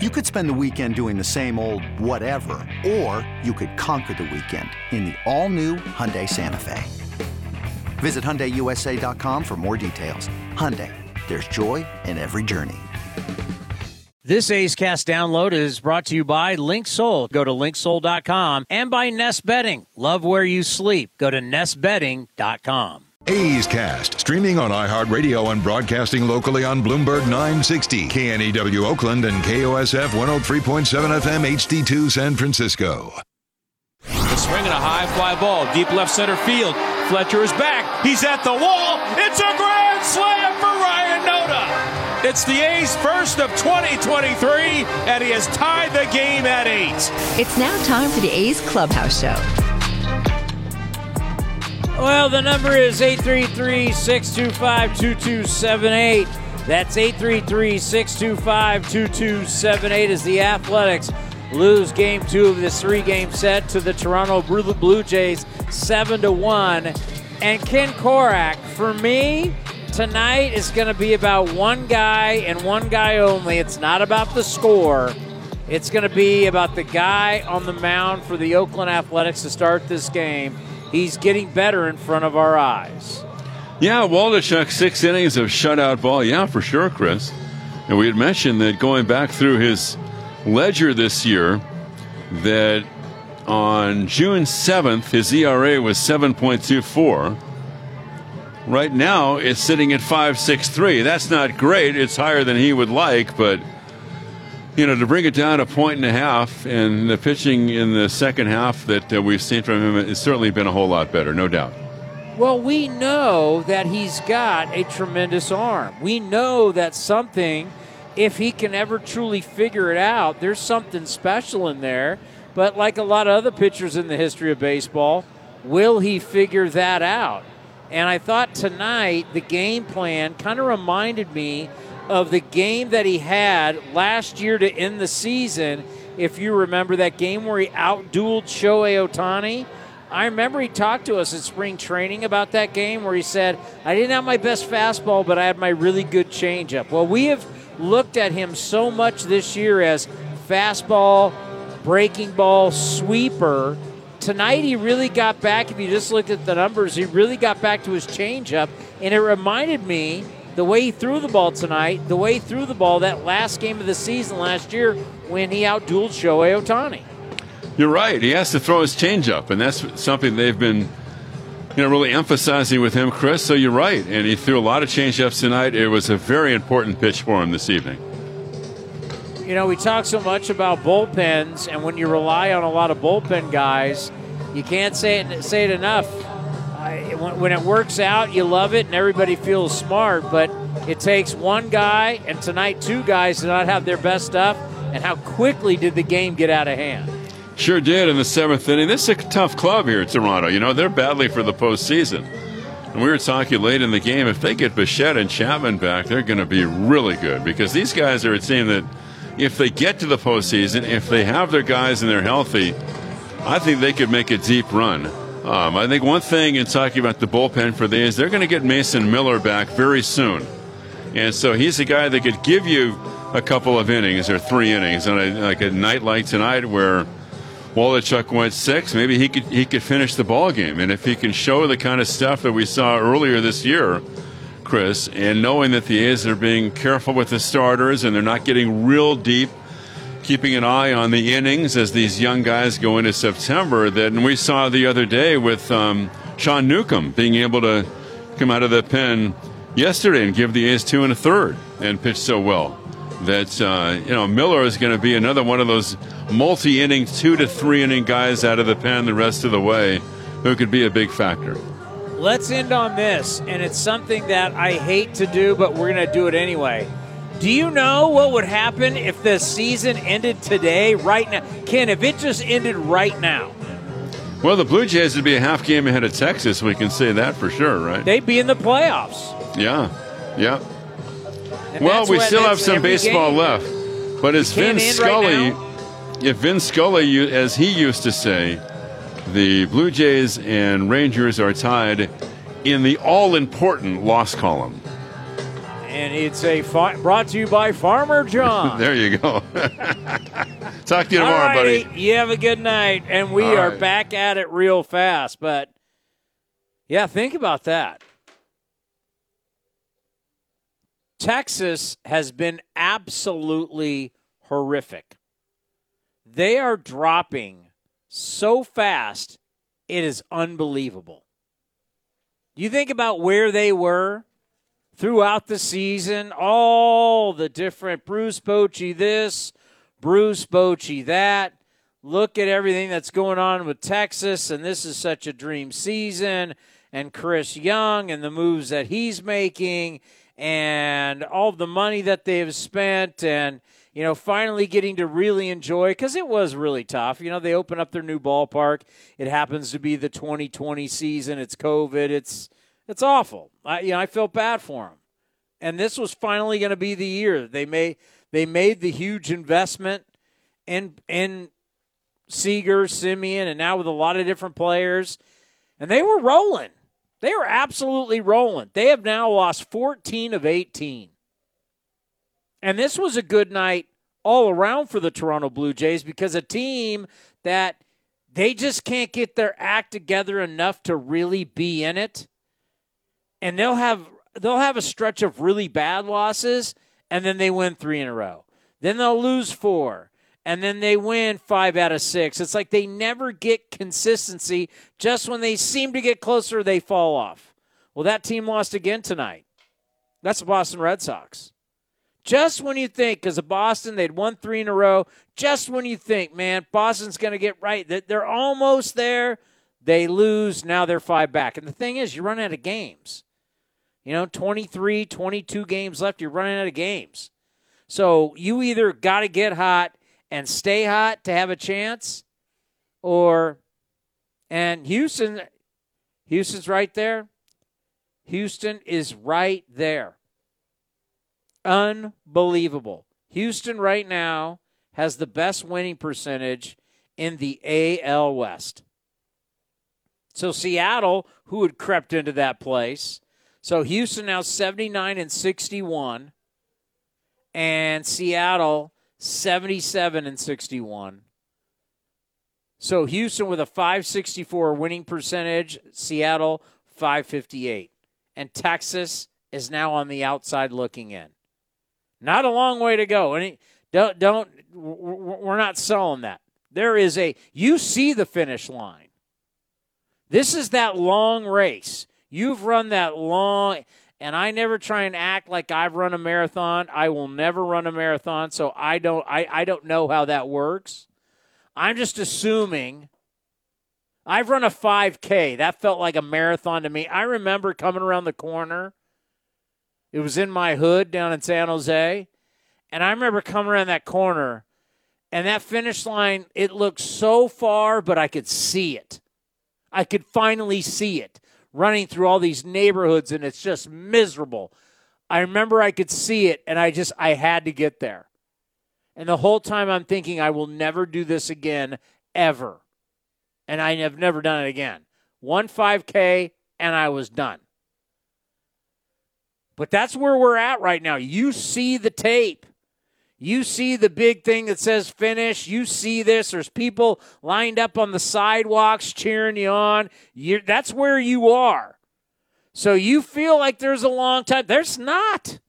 You could spend the weekend doing the same old whatever, or you could conquer the weekend in the all-new Hyundai Santa Fe. Visit HyundaiUSA.com for more details. Hyundai, there's joy in every journey. This A's Cast download is brought to you by LinkSoul. Go to linksoul.com and by Nest Bedding. Love where you sleep. Go to nestbedding.com. A's Cast, streaming on iHeartRadio and broadcasting locally on Bloomberg 960, KNEW Oakland, and KOSF 103.7 FM HD2 San Francisco. The swing and a high fly ball, deep left center field. Fletcher is back. He's at the wall. It's a grand slam for Ryan Noda. It's the A's first of 2023, and he has tied the game at eight. It's now time for the A's Clubhouse Show. Well, the number is 833 625 2278. That's 833 625 2278 as the Athletics lose game two of this three game set to the Toronto Blue Jays 7 to 1. And Ken Korach, for me, tonight is going to be about one guy and one guy only. It's not about the score. It's going to be about the guy on the mound for the Oakland Athletics to start this game he's getting better in front of our eyes. Yeah, Waldichuk, six innings of shutout ball. Yeah, for sure, Chris. And we had mentioned that going back through his ledger this year, that on June 7th, his ERA was 7.24. Right now, it's sitting at 5.63. That's not great. It's higher than he would like, but you know, to bring it down a point and a half, and the pitching in the second half that uh, we've seen from him has certainly been a whole lot better, no doubt. Well, we know that he's got a tremendous arm. We know that something, if he can ever truly figure it out, there's something special in there. But like a lot of other pitchers in the history of baseball, will he figure that out? And I thought tonight the game plan kind of reminded me of the game that he had last year to end the season. If you remember that game where he outdueled Shohei Ohtani, I remember he talked to us at spring training about that game where he said, I didn't have my best fastball, but I had my really good changeup. Well, we have looked at him so much this year as fastball, breaking ball, sweeper. Tonight, he really got back. If you just looked at the numbers, he really got back to his changeup, and it reminded me the way he threw the ball tonight, the way he threw the ball that last game of the season last year when he outdueled Shohei Ohtani. You're right. He has to throw his changeup, and that's something they've been, you know, really emphasizing with him, Chris. So you're right, and he threw a lot of changeups tonight. It was a very important pitch for him this evening. You know, we talk so much about bullpens, and when you rely on a lot of bullpen guys, you can't say it, say it enough when it works out, you love it and everybody feels smart, but it takes one guy and tonight two guys to not have their best stuff. And how quickly did the game get out of hand? Sure did in the seventh inning. This is a tough club here Toronto. You know, they're badly for the postseason. And we were talking late in the game, if they get Bichette and Chapman back, they're going to be really good because these guys are a team that, if they get to the postseason, if they have their guys and they're healthy, I think they could make a deep run. Um, I think one thing in talking about the bullpen for these, they're going to get Mason Miller back very soon. And so he's a guy that could give you a couple of innings or three innings on a, like a night like tonight where Waldichuk went six. Maybe he could he could finish the ball game, and if he can show the kind of stuff that we saw earlier this year, Chris, and knowing that the A's are being careful with the starters and they're not getting real deep keeping an eye on the innings as these young guys go into September. That and we saw the other day with um, Sean Newcomb being able to come out of the pen yesterday and give the A's two and a third and pitch so well. That uh, you know Miller is going to be another one of those multi-inning, two to three inning guys out of the pen the rest of the way, who could be a big factor. Let's end on this, and it's something that I hate to do, but we're going to do it anyway. Do you know what would happen if the season ended today, right now? Ken, if it just ended right now. Well, the Blue Jays would be a half game ahead of Texas. We can say that for sure, right? They'd be in the playoffs. Yeah, yeah. And well, we still have some baseball game. left. But as Vin Scully, right if Vin Scully, as he used to say, the Blue Jays and Rangers are tied in the all important loss column. And it's a fi- brought to you by Farmer John. there you go. Talk to you tomorrow, buddy. You have a good night, and we All are right. back at it real fast. But yeah, think about that. Texas has been absolutely horrific. They are dropping so fast, it is unbelievable. You think about where they were throughout the season, all the different Bruce Bochy this, Bruce Bochy that. Look at everything that's going on with Texas, and this is such a dream season. And Chris Young and the moves that he's making, and all the money that they have spent, and you know, finally getting to really enjoy because it was really tough. You know, they open up their new ballpark. It happens to be the 2020 season. It's COVID. It's it's awful. I you know I felt bad for them, and this was finally going to be the year they made they made the huge investment in in Seager, Semien, and now with a lot of different players, and they were rolling. They were absolutely rolling. They have now lost 14 of 18. And this was a good night all around for the Toronto Blue Jays because a team that they just can't get their act together enough to really be in it. And they'll have they'll have a stretch of really bad losses and then they win 3 in a row. Then they'll lose 4 and then they win 5 out of 6. It's like they never get consistency just when they seem to get closer they fall off. Well, that team lost again tonight. That's the Boston Red Sox. Just when you think, because of Boston, they'd won three in a row, just when you think, man, Boston's going to get right, that they're almost there, they lose. Now they're five back. And the thing is, you run out of games. You know, 23, 22 games left, you're running out of games. So you either got to get hot and stay hot to have a chance, or, and Houston, Houston's right there. Houston is right there. Unbelievable. Houston right now has the best winning percentage in the AL West. So Seattle, who had crept into that place. So Houston now 79 and 61 and Seattle 77 and 61. So Houston with a 564 winning percentage, Seattle 558. And Texas is now on the outside looking in. Not a long way to go. And don't don't we're not selling that. There is a you see the finish line. This is that long race. You've run that long and I never try and act like I've run a marathon. I will never run a marathon, so I don't I, I don't know how that works. I'm just assuming I've run a 5K. That felt like a marathon to me. I remember coming around the corner. It was in my hood down in San Jose. And I remember coming around that corner and that finish line, it looked so far, but I could see it. I could finally see it running through all these neighborhoods and it's just miserable. I remember I could see it and I just I had to get there. And the whole time I'm thinking I will never do this again ever. And I have never done it again. One 5K and I was done. But that's where we're at right now. You see the tape. You see the big thing that says finish. You see this. There's people lined up on the sidewalks cheering you on. you that's where you are. So you feel like there's a long time. There's not.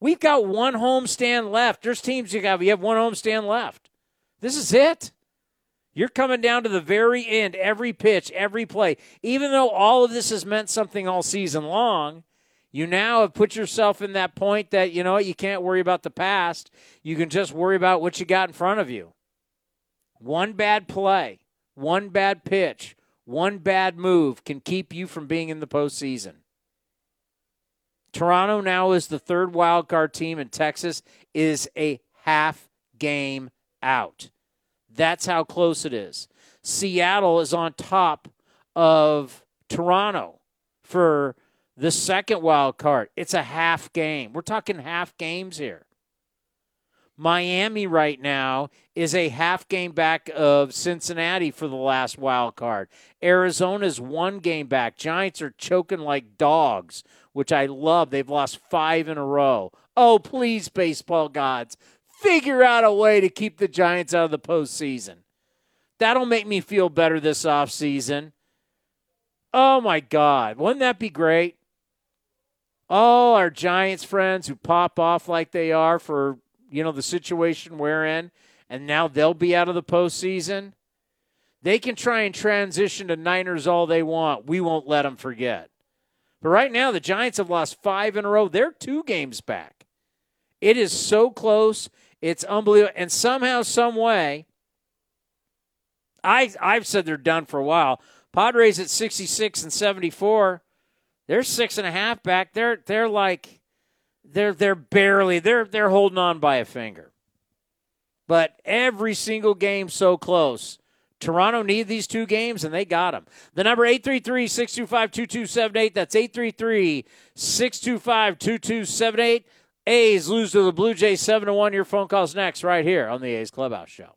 We've got one homestand left. There's teams you have. You have one homestand left. This is it. You're coming down to the very end, every pitch, every play. Even though all of this has meant something all season long, you now have put yourself in that point that, you know you can't worry about the past. You can just worry about what you got in front of you. One bad play, one bad pitch, one bad move can keep you from being in the postseason. Toronto now is the third wild card team, and Texas is a half game out. That's how close it is. Seattle is on top of Toronto for the second wild card. It's a half game. We're talking half games here. Miami right now is a half game back of Cincinnati for the last wild card. Arizona's one game back. Giants are choking like dogs which I love. They've lost five in a row. Oh, please, baseball gods, figure out a way to keep the Giants out of the postseason. That'll make me feel better this offseason. Oh, my God. Wouldn't that be great? All our Giants friends who pop off like they are for, you know, the situation we're in, and now they'll be out of the postseason. They can try and transition to Niners all they want. We won't let them forget. But right now, the Giants have lost five in a row. They're two games back. It is so close. It's unbelievable. And somehow, some way, I I've said they're done for a while. Padres at 66 and 74. They're six and a half back. They're they're like they're they're barely they're they're holding on by a finger. But every single game so close. Toronto need these two games, and they got them. The number 833 625 2278. That's 833 625 2278. A's lose to the Blue Jays 7 to 1. Your phone calls next, right here on the A's Clubhouse Show.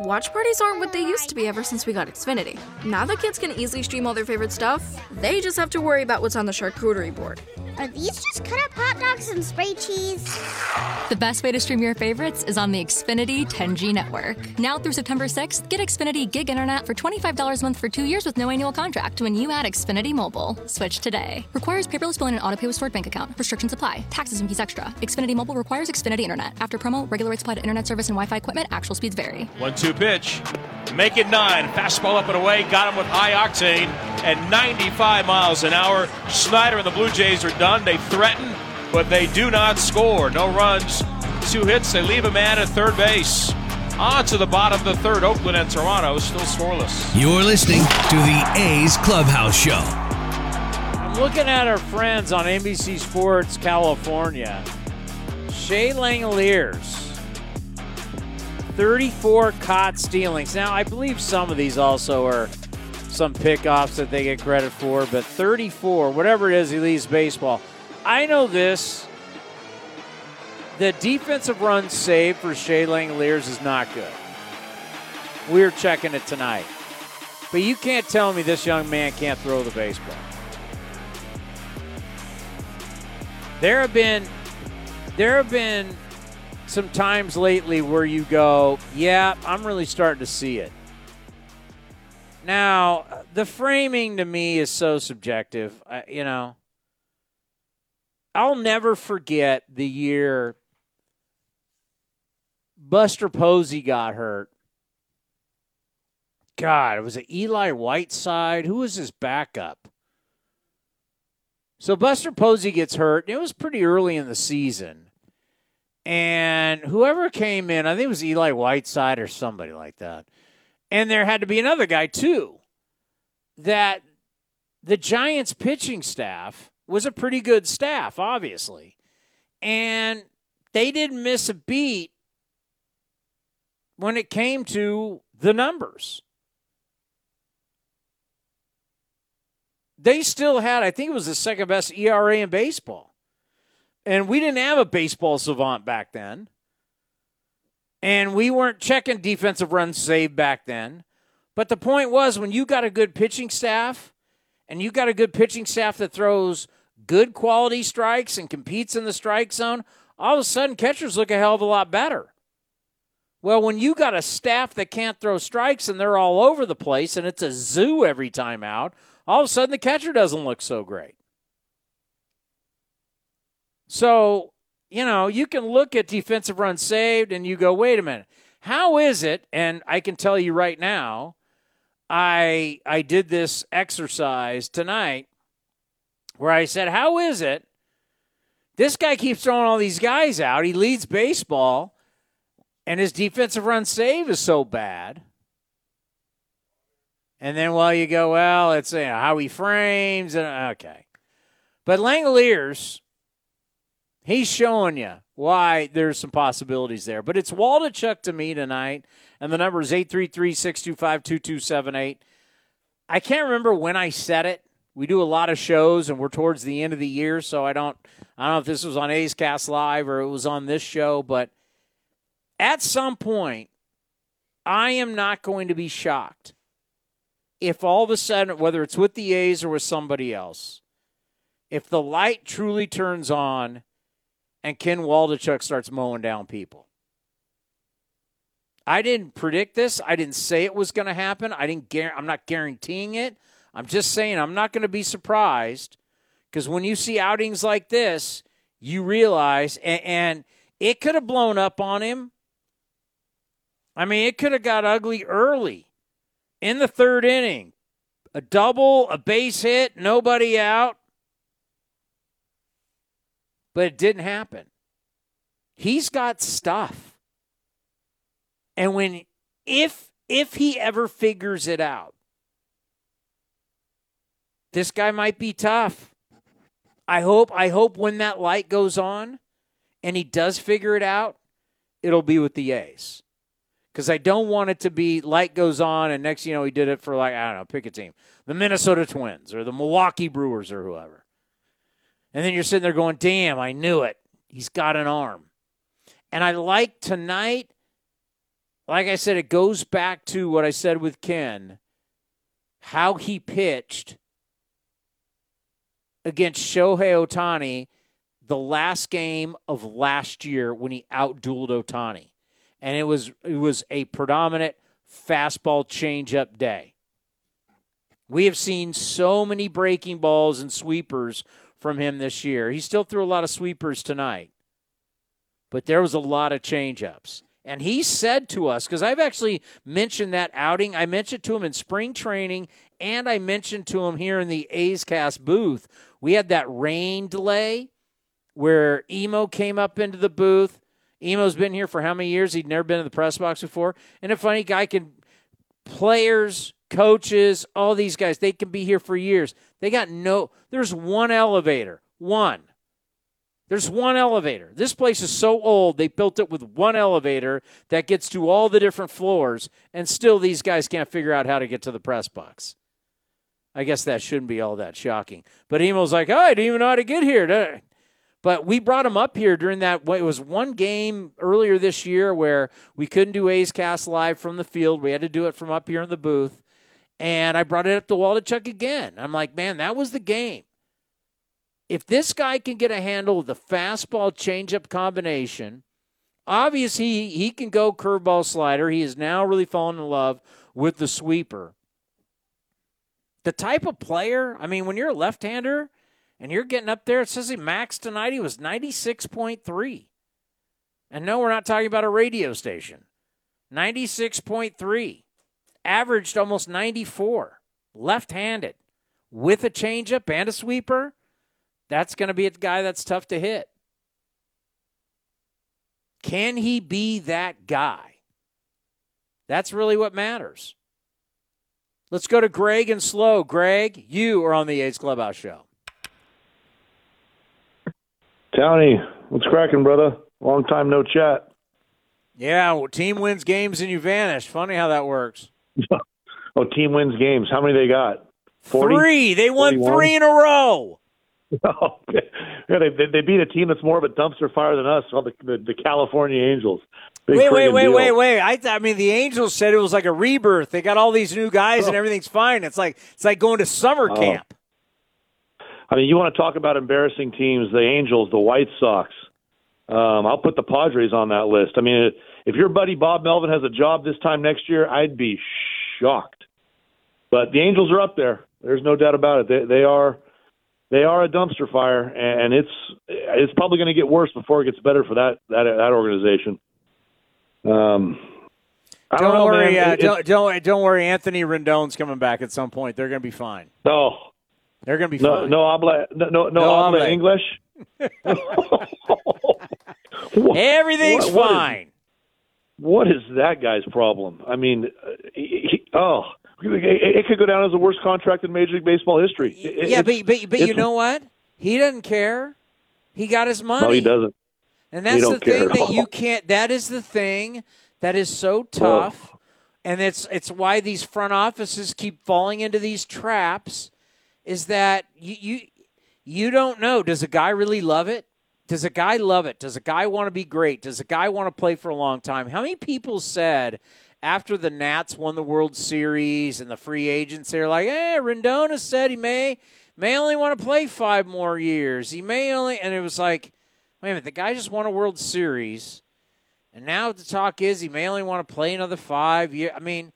Watch parties aren't what they used to be ever since we got Xfinity. Now that kids can easily stream all their favorite stuff, they just have to worry about what's on the charcuterie board. Are these just cut up hot dogs and spray cheese? The best way to stream your favorites is on the Xfinity 10G network. Now through September 6th, get Xfinity Gig Internet for $25 a month for two years with no annual contract when you add Xfinity Mobile. Switch today. Requires paperless billing and auto pay with stored bank account. Restrictions apply. Taxes and fees extra. Xfinity Mobile requires Xfinity Internet. After promo, regular rates apply to internet service and Wi Fi equipment. Actual speeds vary. 2 pitch. Make it nine. Fastball up and away. Got him with high octane and 95 miles an hour. Schneider and the Blue Jays are done. They threaten, but they do not score. No runs, two hits. They leave a man at third base. On to the bottom of the third. Oakland and Toronto still scoreless. You're listening to the A's Clubhouse Show. I'm looking at our friends on NBC Sports California. Shea Langeliers 34 caught stealings. Now, I believe some of these also are some pickoffs that they get credit for, but 34, whatever it is, he leaves baseball. I know this. The defensive run saved for Shea Langeliers is not good. We're checking it tonight. But you can't tell me this young man can't throw the baseball. There have been there have been some times lately where you go, yeah, I'm really starting to see it. Now, the framing to me is so subjective. I, you know, I'll never forget the year Buster Posey got hurt. God, it was it Eli Whiteside? Who was his backup? So Buster Posey gets hurt. It was pretty early in the season. And whoever came in, I think it was Eli Whiteside or somebody like that. And there had to be another guy, too, that the Giants pitching staff was a pretty good staff, obviously. And they didn't miss a beat when it came to the numbers. They still had, I think it was the second best ERA in baseball. And we didn't have a baseball savant back then. And we weren't checking defensive runs saved back then. But the point was when you got a good pitching staff and you got a good pitching staff that throws good quality strikes and competes in the strike zone, all of a sudden catchers look a hell of a lot better. Well, when you got a staff that can't throw strikes and they're all over the place and it's a zoo every time out, all of a sudden the catcher doesn't look so great. So, you know, you can look at defensive runs saved and you go, wait a minute, how is it? And I can tell you right now, I I did this exercise tonight where I said, how is it? This guy keeps throwing all these guys out. He leads baseball, and his defensive run save is so bad. And then, well, you go, well, it's you know, how he frames, and okay. But Langeliers, he's showing you why there's some possibilities there. But it's Waldichuk to me tonight, and the number is 833 625 2278. I can't remember when I said it. We do a lot of shows, and we're towards the end of the year, so I don't, I don't know if this was on A's Cast Live or it was on this show, but at some point, I am not going to be shocked if all of a sudden, whether it's with the A's or with somebody else, if the light truly turns on and Ken Waldichuk starts mowing down people. I didn't predict this. I didn't say it was going to happen. I didn't. I'm not guaranteeing it. I'm just saying I'm not going to be surprised because when you see outings like this, you realize, and, and it could have blown up on him. I mean, it could have got ugly early in the third inning. A double, a base hit, nobody out. But it didn't happen. He's got stuff. And when if if he ever figures it out, this guy might be tough. I hope I hope when that light goes on and he does figure it out, it'll be with the A's. Because I don't want it to be light goes on and next you know he did it for like I don't know, pick a team. The Minnesota Twins or the Milwaukee Brewers or whoever. And then you're sitting there going, "Damn, I knew it. He's got an arm." And I like tonight like I said, it goes back to what I said with Ken, how he pitched against Shohei Ohtani the last game of last year when he outdueled Ohtani. And it was it was a predominant fastball changeup day. We have seen so many breaking balls and sweepers from him this year. He still threw a lot of sweepers tonight. But there was a lot of changeups. And he said to us, because I've actually mentioned that outing, I mentioned to him in spring training, and I mentioned to him here in the A's Cast booth. We had that rain delay where Emo came up into the booth. Emo's been here for how many years? He'd never been in the press box before. And a funny guy can, players, coaches, all these guys, they can be here for years. They got no, there's one elevator, one. There's one elevator. This place is so old, they built it with one elevator that gets to all the different floors, and still these guys can't figure out how to get to the press box. I guess that shouldn't be all that shocking. But Emo's like, oh, I didn't even know how to get here. But we brought him up here during that. It was one game earlier this year where we couldn't do A's Cast live from the field. We had to do it from up here in the booth. And I brought it up to Waldichuk again. I'm like, man, that was the game if this guy can get a handle of the fastball changeup combination, obviously he, he can go curveball slider. He is now really fallen in love with the sweeper. The type of player, I mean, when you're a left hander and you're getting up there, it says he maxed tonight, he was 96.3. And no, we're not talking about a radio station. 96.3. Averaged almost 94. Left handed. With a changeup and a sweeper that's going to be a guy that's tough to hit. Can he be that guy? That's really what matters. Let's go to Greg and Slow. Greg, you are on the A's Clubhouse Show. Tony, what's cracking, brother? Long time no chat. Yeah, well, team wins games and you vanish. Funny how that works. oh, team wins games. How many they got? 40? Three. They won 41? three in a row. Oh, yeah, they, they beat a team that's more of a dumpster fire than us, called the, the, the California Angels. Big wait, wait, wait, deal. wait, wait! I, th- I mean, the Angels said it was like a rebirth. They got all these new guys, oh. and everything's fine. It's like it's like going to summer oh. camp. I mean, you want to talk about embarrassing teams? The Angels, the White Sox. Um, I'll put the Padres on that list. I mean, if your buddy Bob Melvin has a job this time next year, I'd be shocked. But the Angels are up there. There's no doubt about it. They, they are they are a dumpster fire, and it's it's probably going to get worse before it gets better for that that that organization. Um, I don't, don't know, worry. Uh, don't, don't don't worry. Anthony Rendon's coming back at some point. They're going to be fine. No, they're going to be no, fine. No, habla, no, no, no, no English. Everything's what, fine. What is, what is that guy's problem? I mean, uh, he, he, oh it could go down as the worst contract in Major League Baseball history. It, yeah, but but, but you know what? He doesn't care. He got his money. No, he doesn't. And that's the thing that you can't. That is the thing that is so tough, and it's it's why these front offices keep falling into these traps. Is that you you you don't know? Does a guy really love it? Does a guy love it? Does a guy want to be great? Does a guy want to play for a long time? How many people said after the Nats won the World Series and the free agents, they're like, "Eh, Rendon said he may may only want to play five more years. He may only," and it was like, wait a minute, the guy just won a World Series, and now the talk is he may only want to play another five years. I mean,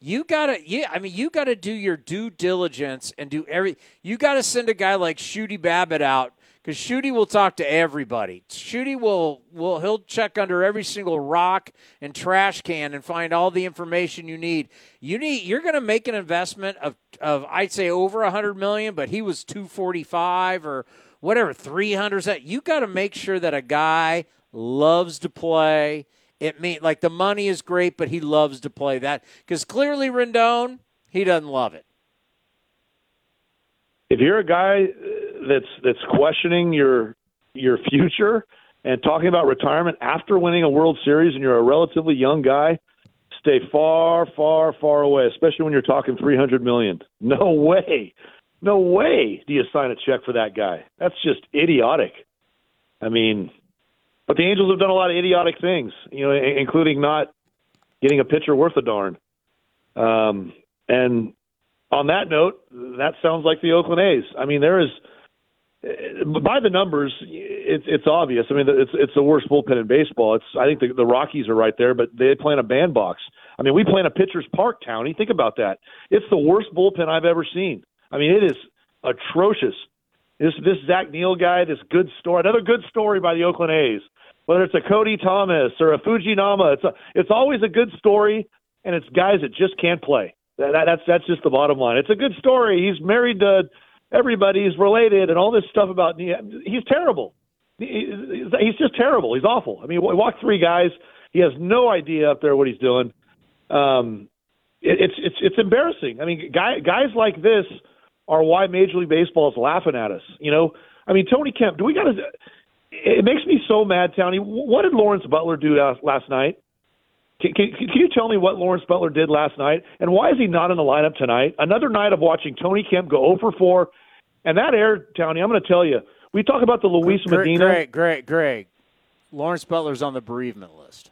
you gotta, yeah, I mean, you gotta do your due diligence and do every. You gotta send a guy like Shooty Babitt out because Shooty will talk to everybody. Shooty will will he'll check under every single rock and trash can and find all the information you need. You need you're going to make an investment of of I'd say over a hundred million, but he was two forty five or whatever three hundred. You got to make sure that a guy loves to play. It mean like the money is great, but he loves to play that because clearly Rendon he doesn't love it. if you're a guy uh, that's that's questioning your your future and talking about retirement after winning a World Series and you're a relatively young guy, stay far, far, far away, especially when you're talking 300 million. No way. No way do you sign a check for that guy. That's just idiotic. I mean, but the Angels have done a lot of idiotic things, you know, including not getting a pitcher worth a darn. Um, and on that note, that sounds like the Oakland A's. I mean, there is Uh, by the numbers, it's it's obvious. I mean, it's it's the worst bullpen in baseball. It's I think the, the Rockies are right there, but they play in a bandbox. I mean, we play in a pitcher's park, Townie. Think about that. It's the worst bullpen I've ever seen. I mean, it is atrocious. This this Zach Neal guy, this good story, another good story by the Oakland A's. Whether it's a Cody Thomas or a Fujinami, it's a, it's always a good story, and it's guys that just can't play. That, that, that's that's just the bottom line. It's a good story. He's married to everybody. He's related, and all this stuff about he's terrible. He's just terrible. He's awful. I mean, he walked three guys. He has no idea up there what he's doing. Um, it, it's it's it's embarrassing. I mean, guy, guys like this are why Major League Baseball is laughing at us. You know, I mean, Tony Kemp. Do we got to? It makes me so mad, Townie. What did Lawrence Butler do last, last night? Can, can, can you tell me what Lawrence Butler did last night, and why is he not in the lineup tonight? Another night of watching Tony Kemp go 0 for 4, and that air, Tony, I'm going to tell you. We talk about the Luis Greg, Medina. Greg, Greg, Greg. Lawrence Butler's on the bereavement list.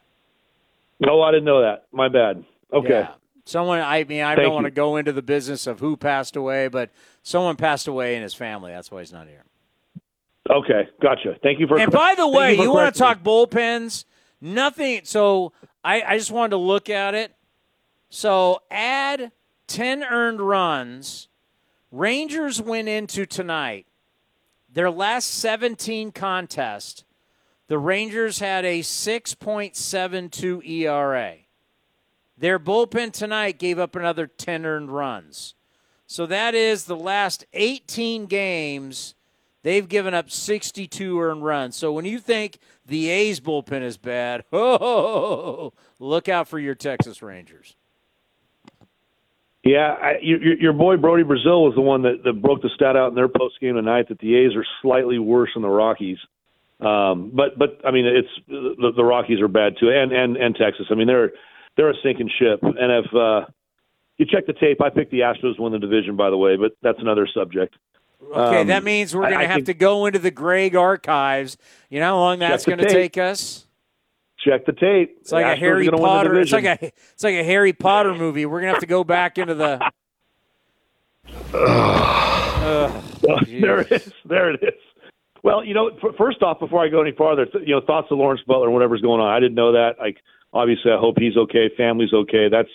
No, I didn't know that. My bad. Okay. Yeah. Someone, I mean, I Thank don't want to go into the business of who passed away, but someone passed away in his family. That's why he's not here. Okay, gotcha. Thank you for. And by the way, for you want to talk bullpens? Nothing. So I, I just wanted to look at it. So add 10 earned runs. Rangers went into tonight. Their last 17 contest. the Rangers had a 6.72 ERA. Their bullpen tonight gave up another 10 earned runs. So that is the last 18 games, they've given up 62 earned runs. So when you think the A's bullpen is bad, oh, look out for your Texas Rangers. Yeah, I, your, your- your boy Brodie Brazil was the one that, that broke the stat out in their post game tonight that the A's are slightly worse than the Rockies. Um, but but I mean, it's the, the Rockies are bad too, and and and Texas. I mean, they're they're a sinking ship. And if uh, you check the tape, I picked the Astros win the division, by the way, but that's another subject. Okay, Um, that means we're going to have think- to go into the Greg archives. You know how long that's going to take us? Check the tape. It's like The a Harry are gonna win the Potter. It's like a it's like a Harry Potter movie. We're gonna have to go back into the. Ugh, there it is. There it is. Well, you know, f- first off, before I go any farther, th- you know, thoughts of Lawrence Butler and whatever's going on. I didn't know that. Like, obviously, I hope he's okay, family's okay. That's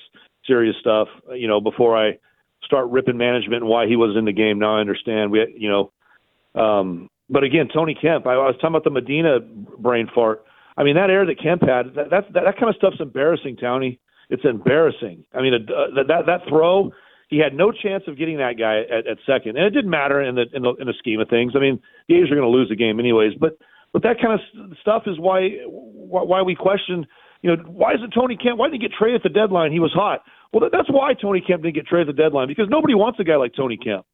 serious stuff. You know, before I start ripping management and why he was in the game, now I understand. We, you know, um, but again, Tony Kemp. I, I was talking about the Medina brain fart. I mean, that air that Kemp had, that that, that kind of stuff's embarrassing, Townie. It's embarrassing. I mean, uh, that, that throw, he had no chance of getting that guy at, at second, and it didn't matter in the in the in the scheme of things. I mean, the A's are going to lose the game anyways. But but that kind of stuff is why why, we question. You know, why isn't Tony Kemp? Why didn't he get traded at the deadline? He was hot. Well, that, that's why Tony Kemp didn't get traded at the deadline because nobody wants a guy like Tony Kemp.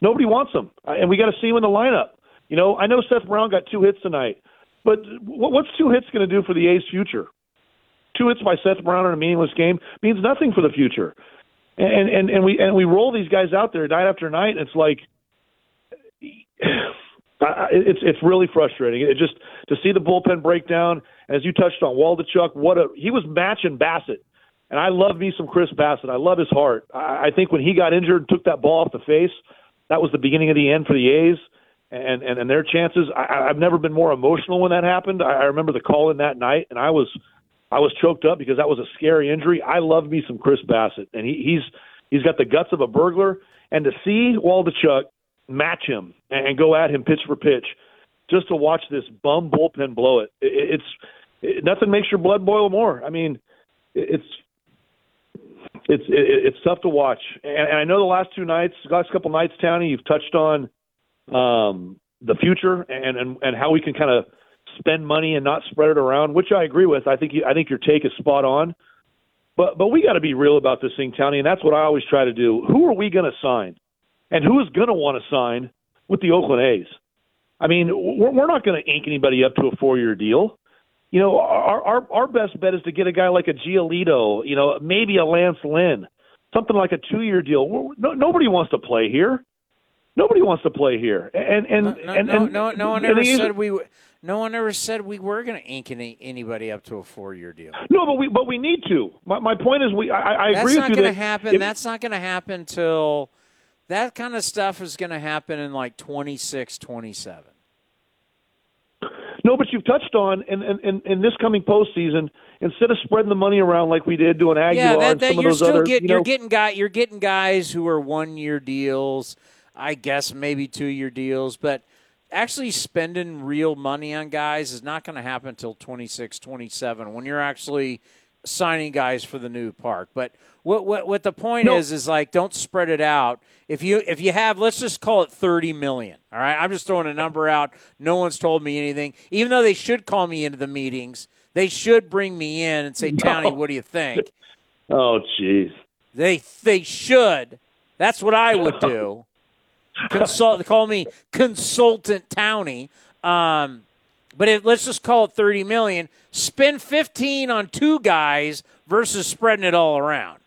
Nobody wants him, Uh, and we got to see him in the lineup. You know, I know Seth Brown got two hits tonight, but what's two hits going to do for the A's future? Two hits by Seth Brown in a meaningless game means nothing for the future. And and and we and we roll these guys out there night after night. It's like it's it's really frustrating. It just to see the bullpen break down. As you touched on, Waldichuk, what a he was matching Bassitt, and I love me some Chris Bassitt. I love his heart. I, I think when he got injured, and took that ball off the face, that was the beginning of the end for the A's and and, and their chances. I, I've never been more emotional when that happened. I, I remember the call in that night, and I was I was choked up because that was a scary injury. I love me some Chris Bassitt, and he, he's he's got the guts of a burglar. And to see Waldichuk match him and go at him pitch for pitch, just to watch this bum bullpen blow it, it it's it, nothing makes your blood boil more. I mean, it's it's it, it's tough to watch. And, and I know the last two nights, last couple nights, Townie, you've touched on um, the future and, and and how we can kind of spend money and not spread it around, which I agree with. I think you, I think your take is spot on. But but we got to be real about this thing, Tony, and that's what I always try to do. Who are we going to sign, and who is going to want to sign with the Oakland A's? I mean, we're, we're not going to ink anybody up to a four-year deal. You know, our, our our best bet is to get a guy like a Giolito, you know, maybe a Lance Lynn, something like a two-year deal. No, nobody wants to play here. Nobody wants to play here, and and no, no, and, no, and, no, no one ever said we. No one ever said we were going to ink any, anybody up to a four-year deal. No, but we but we need to. My my point is we. I, I agree with you. That's not going to happen. if- That's not going to happen till that kind of stuff is going to happen in like 26, 27. No, but you've touched on in, in, in, in this coming postseason, instead of spreading the money around like we did doing Aguilar yeah, that, and that some of those other, getting you know, you're getting guy you're getting guys who are one year deals, I guess maybe two year deals, but actually spending real money on guys is not going to happen until 26, 27 when you're actually signing guys for the new park. But what what what the point No. is is like don't spread it out. If you if you have let's just call it 30 million. All right? I'm just throwing a number out. No one's told me anything. Even though they should call me into the meetings, they should bring me in and say, "Townie, what do you think?" Oh, jeez. They they should. That's what I would do. Consult. Call me consultant Townie. Um, but if, let's just call it thirty million. Spend fifteen on two guys versus spreading it all around.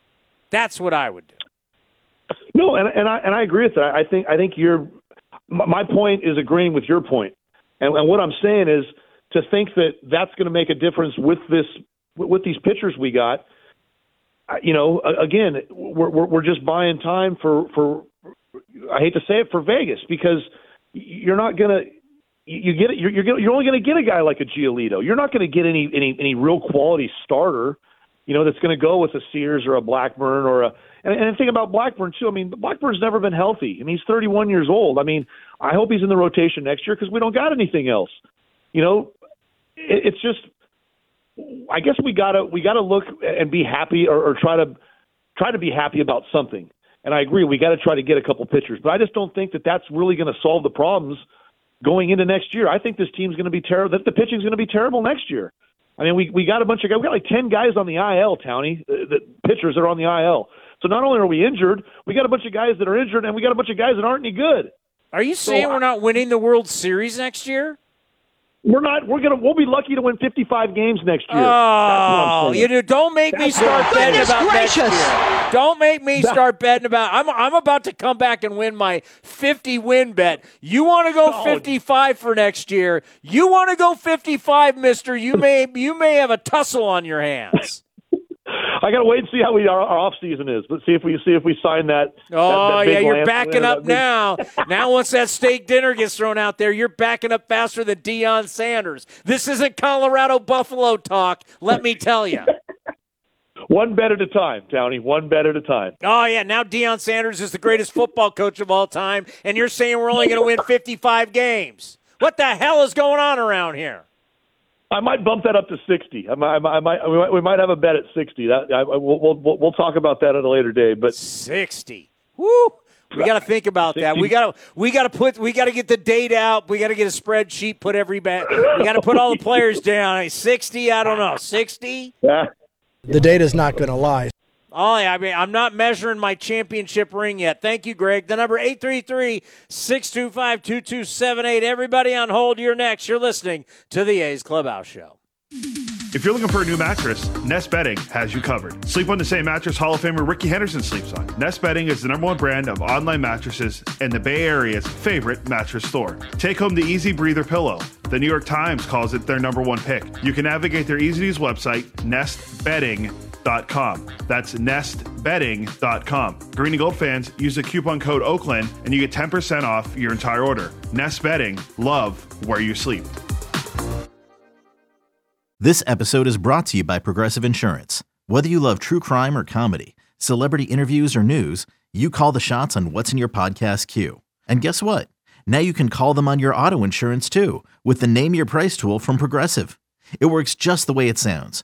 That's what I would do. No, and and I and I agree with that. I think I think you're. My point is agreeing with your point, and, and what I'm saying is to think that that's going to make a difference with this with these pitchers we got. You know, again, we're, we're just buying time for for. I hate to say it for Vegas because you're not to. You get it. You're you're, you're only going to get a guy like a Giolito. You're not going to get any any any real quality starter you know, that's going to go with a Sears or a Blackburn or a. And, and the thing about Blackburn too, I mean, Blackburn's never been healthy. I mean, he's 31 years old. I mean, I hope he's in the rotation next year because we don't got anything else. You know, it, it's just. I guess we gotta we gotta look and be happy or, or try to try to be happy about something. And I agree, we got to try to get a couple pitchers, but I just don't think that that's really going to solve the problems going into next year. I think this team's going to be terrible. That the pitching's going to be terrible next year. I mean, we we got a bunch of guys. We got like ten guys on the IL, Townie. Uh, the pitchers that are on the IL. So not only are we injured, we got a bunch of guys that are injured, and we got a bunch of guys that aren't any good. Are you saying we're not winning the World Series next year? We're not. We're gonna. We'll be lucky to win 55 games next year. Oh, you know, don't make me That's what start betting saying. about Goodness next year. Don't make me start betting about. I'm I'm about to come back and win my 50 win bet. You want to go Oh. 55 for next year? You want to go 55, Mister? You may you may have a tussle on your hands. I got to wait and see how we our, our off season is. Let's see if we see if we sign that. Oh that, that oh, yeah, you're backing up big- now. now once that steak dinner gets thrown out there, you're backing up faster than Deion Sanders. This isn't Colorado Buffalo talk. Let me tell you. One bet at a time, Townie. One bet at a time. Oh yeah, now Deion Sanders is the greatest football coach of all time, and you're saying we're only going to win 55 games. What the hell is going on around here? I might bump that up to 60. I might. I might, I might we, might have a bet at 60. That I, we'll, we'll we'll we'll talk about that at a later day. But 60. Woo! We got to think about that. We got to we got to put we got to get the date out. We got to get a spreadsheet. Put every bet. We got to put all the players down. Hey, 60. I don't know. 60. Yeah. The data's not going to lie. I mean, I'm not measuring my championship ring yet. Thank you, Greg. The number 833-625-2278. Everybody on hold, you're next. You're listening to the A's Clubhouse Show. If you're looking for a new mattress, Nest Bedding has you covered. Sleep on the same mattress Hall of Famer Rickey Henderson sleeps on. Nest Bedding is the number one brand of online mattresses and the Bay Area's favorite mattress store. Take home the Easy Breather pillow. The New York Times calls it their number one pick. You can navigate their easy to use website, nestbedding.com. That's nestbedding.com. Green and Gold fans use the coupon code Oakland and you get 10% off your entire order. Nest Bedding, love where you sleep. This episode is brought to you by Progressive Insurance. Whether you love true crime or comedy, celebrity interviews or news, you call the shots on what's in your podcast queue. And guess what? Now you can call them on your auto insurance too with the Name Your Price tool from Progressive. It works just the way it sounds.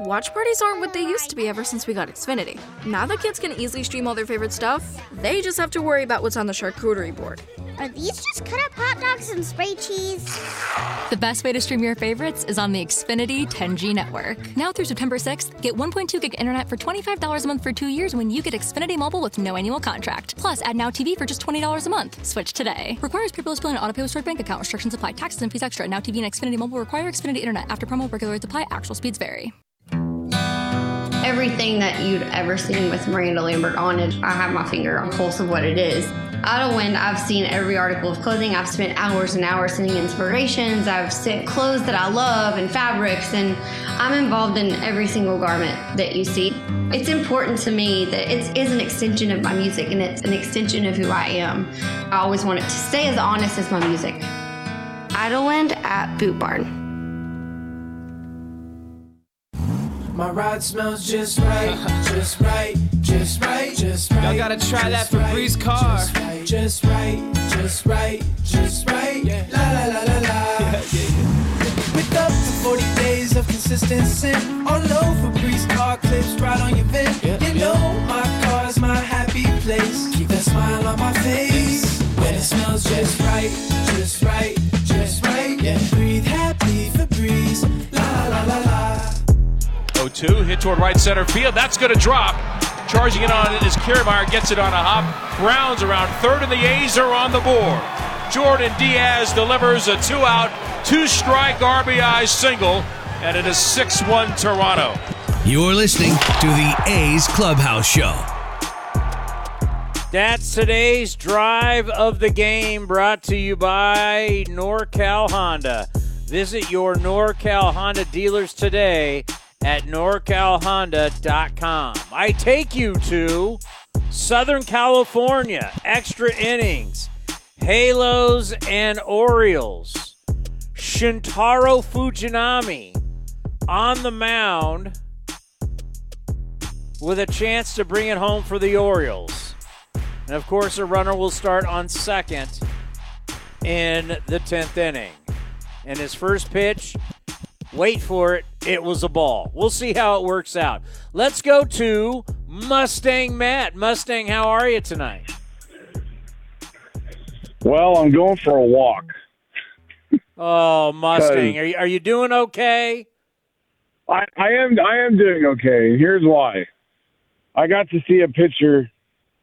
Watch parties aren't what they used to be ever since we got Xfinity. Now that kids can easily stream all their favorite stuff, they just have to worry about what's on the charcuterie board. Are these just cut up hot dogs and spray cheese? The best way to stream your favorites is on the Xfinity 10G network. Now through September 6th, get 1.2 gig internet for $25 a month for two years when you get Xfinity Mobile with no annual contract. Plus, add Now TV for just $20 a month. Switch today. Requires paperless bill and auto pay with stored bank account. Restrictions apply. Taxes and fees extra. Now TV and Xfinity Mobile require Xfinity internet. After promo, regular rates apply. Actual speeds vary. Everything that you'd ever seen with Miranda Lambert on it, I have my finger on the pulse of what it is. Out of Wind, I've seen every article of clothing. I've spent hours and hours sending inspirations. I've sent clothes that I love and fabrics, and I'm involved in every single garment that you see. It's important to me that it is an extension of my music and it's an extension of who I am. I always want it to stay as honest as my music. Idyllwind at Boot Barn. My ride smells just right, just right, just right, just right. Y'all gotta try that Febreze car. Just right, just right, just right, just right. Yeah. La la la la la. Yeah, yeah, With up to 40 days of consistent scent. All over Febreze car clips right on your vent. You know my car's my happy place. Keep that smile on my face. When it smells just right, just right, just right. Yeah. Breathe happy Febreze. La la la la. 0-2, hit toward right center field. That's going to drop. Charging it on it is Kiermaier, gets it on a hop. Browns around third, and the A's are on the board. Jordan Diaz delivers a two-out, two-strike RBI single, and it is 6-1 Toronto. You're listening to the A's Clubhouse Show. That's today's drive of the game brought to you by NorCal Honda. Visit your NorCal Honda dealers today at norcalhonda.com. I take you to Southern California, extra innings, Halos and Orioles. Shintaro Fujinami on the mound with a chance to bring it home for the Orioles. And of course, a runner will start on second in the 10th inning. And his first pitch Wait for it. It was a ball. We'll see how it works out. Let's go to Mustang Matt. Mustang, how are you tonight? Well, I'm going for a walk. Oh, Mustang, are you, are you doing okay? I, I am I am doing okay. Here's why. I got to see a pitcher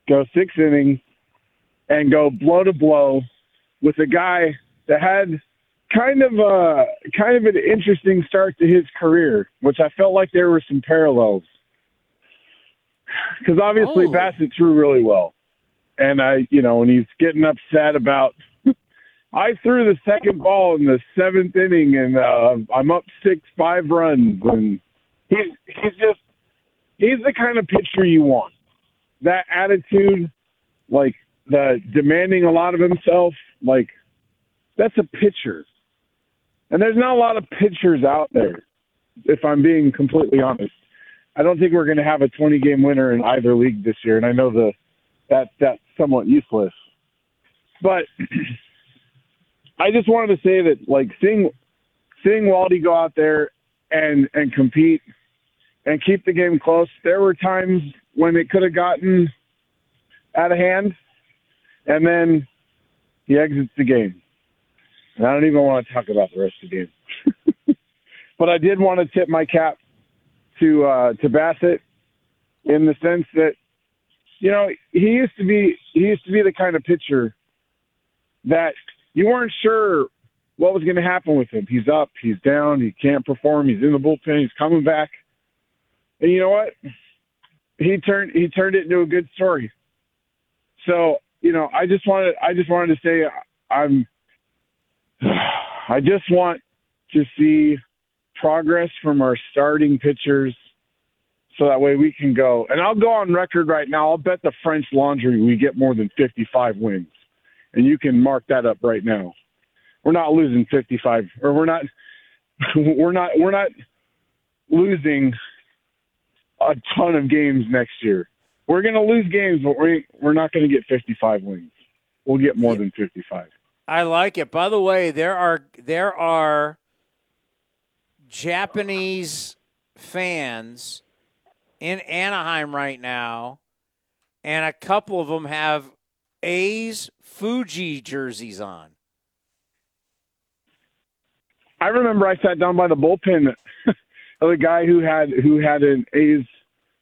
go six innings and go blow to blow with a guy that had kind of a kind of an interesting start to his career, which I felt like there were some parallels. Because obviously Oh. Bassitt threw really well, and I, you know, when he's getting upset about, I threw the second ball in the seventh inning, and uh, I'm up six five runs, and he's he's just he's the kind of pitcher you want. That attitude, like the demanding a lot of himself, like that's a pitcher. And there's not a lot of pitchers out there, if I'm being completely honest. I don't think we're going to have a 20 game winner in either league this year, and I know the that that's somewhat useless. But I just wanted to say that, like seeing seeing Waldy go out there and and compete and keep the game close. There were times when it could have gotten out of hand, and then he exits the game. And I don't even want to talk about the rest of the game. but I did want to tip my cap to uh, to Bassitt in the sense that you know he used to be he used to be the kind of pitcher that you weren't sure what was going to happen with him. He's up, he's down, he can't perform, he's in the bullpen, he's coming back. And you know what? He turned he turned it into a good story. So, you know, I just wanted I just wanted to say I'm I just want to see progress from our starting pitchers so that way we can go. And I'll go on record right now. I'll bet the French Laundry we get more than 55 wins. And you can mark that up right now. We're not losing 55 or we're not we're not we're not losing a ton of games next year. We're going to lose games, but we we're not going to get 55 wins. We'll get more than 55. I like it. By the way, there are there are Japanese fans in Anaheim right now, and a couple of them have A's Fuji jerseys on. I remember I sat down by the bullpen of a guy who had who had an A's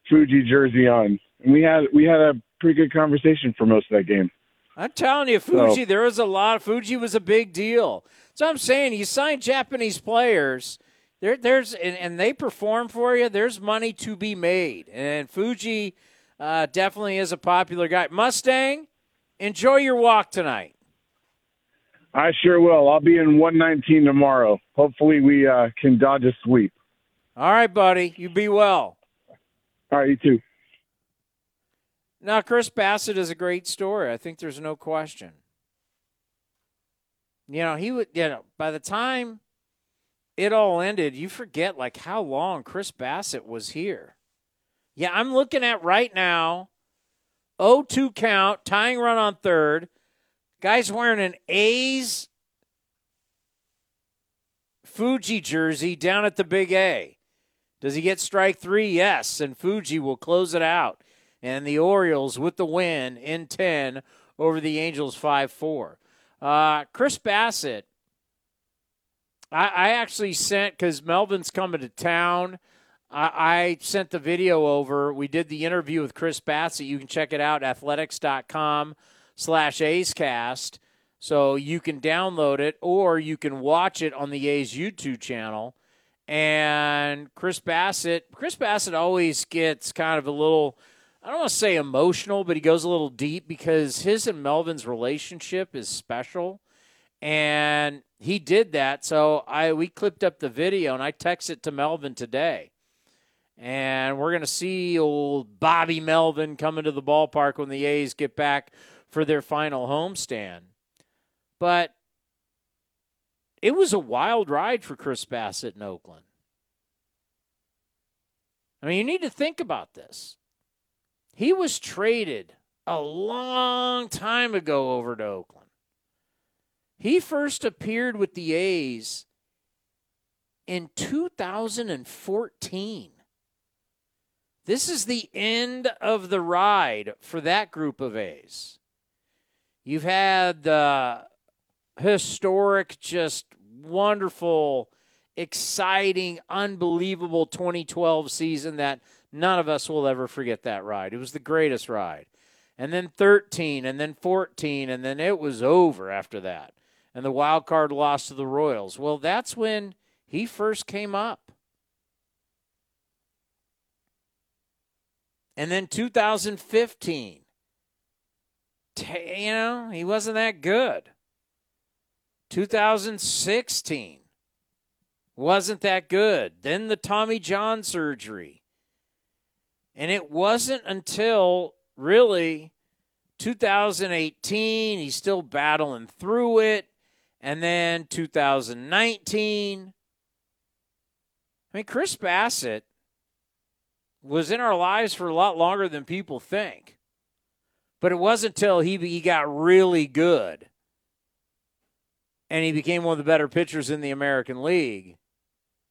Fuji jersey on, and we had we had a pretty good conversation for most of that game. I'm telling you, Fuji, So- there was a lot. of Fuji was a big deal. So I'm saying, you sign Japanese players, there, there's and, and they perform for you. There's money to be made, and Fuji uh, definitely is a popular guy. Mustang, enjoy your walk tonight. I sure will. I'll be in 119 tomorrow. Hopefully, we uh, can dodge a sweep. All right, buddy, you be well. All right, you too. Now, Chris Bassitt is a great story. I think there's no question. You know, he would, you know, by the time it all ended, you forget like how long Chris Bassitt was here. Yeah, I'm looking at right now 0 2 count, tying run on third. Guy's wearing an A's Fuji jersey down at the Big A. Does he get strike three? Yes, and Fuji will close it out. And the Orioles with the win in 10 over the Angels 5 4. Uh, Chris Bassitt, I, I actually sent, because Melvin's coming to town, I, I sent the video over. We did the interview with Chris Bassitt. You can check it out, at athletics.com slash A'scast. So you can download it or you can watch it on the A's YouTube channel. And Chris Bassitt, Chris Bassitt always gets kind of a little, I don't want to say emotional, but he goes a little deep because his and Melvin's relationship is special. And he did that. So I we clipped up the video and I texted to Melvin today. And we're going to see old Bobby Melvin coming to the ballpark when the A's get back for their final homestand. But it was a wild ride for Chris Bassitt in Oakland. I mean, you need to think about this. He was traded a long time ago over to Oakland. He first appeared with the A's in 2014. This is the end of the ride for that group of A's. You've had the historic, just wonderful, exciting, unbelievable 2012 season that none of us will ever forget that ride. It was the greatest ride. And then 13, and then 14, and then it was over after that. And the wild card lost to the Royals. Well, that's when he first came up. And then 2015. T- you know, he wasn't that good. 2016 wasn't that good. Then the Tommy John surgery. And it wasn't until really 2018, he's still battling through it. And then 2019. I mean, Chris Bassitt was in our lives for a lot longer than people think. But it wasn't until he, he got really good and he became one of the better pitchers in the American League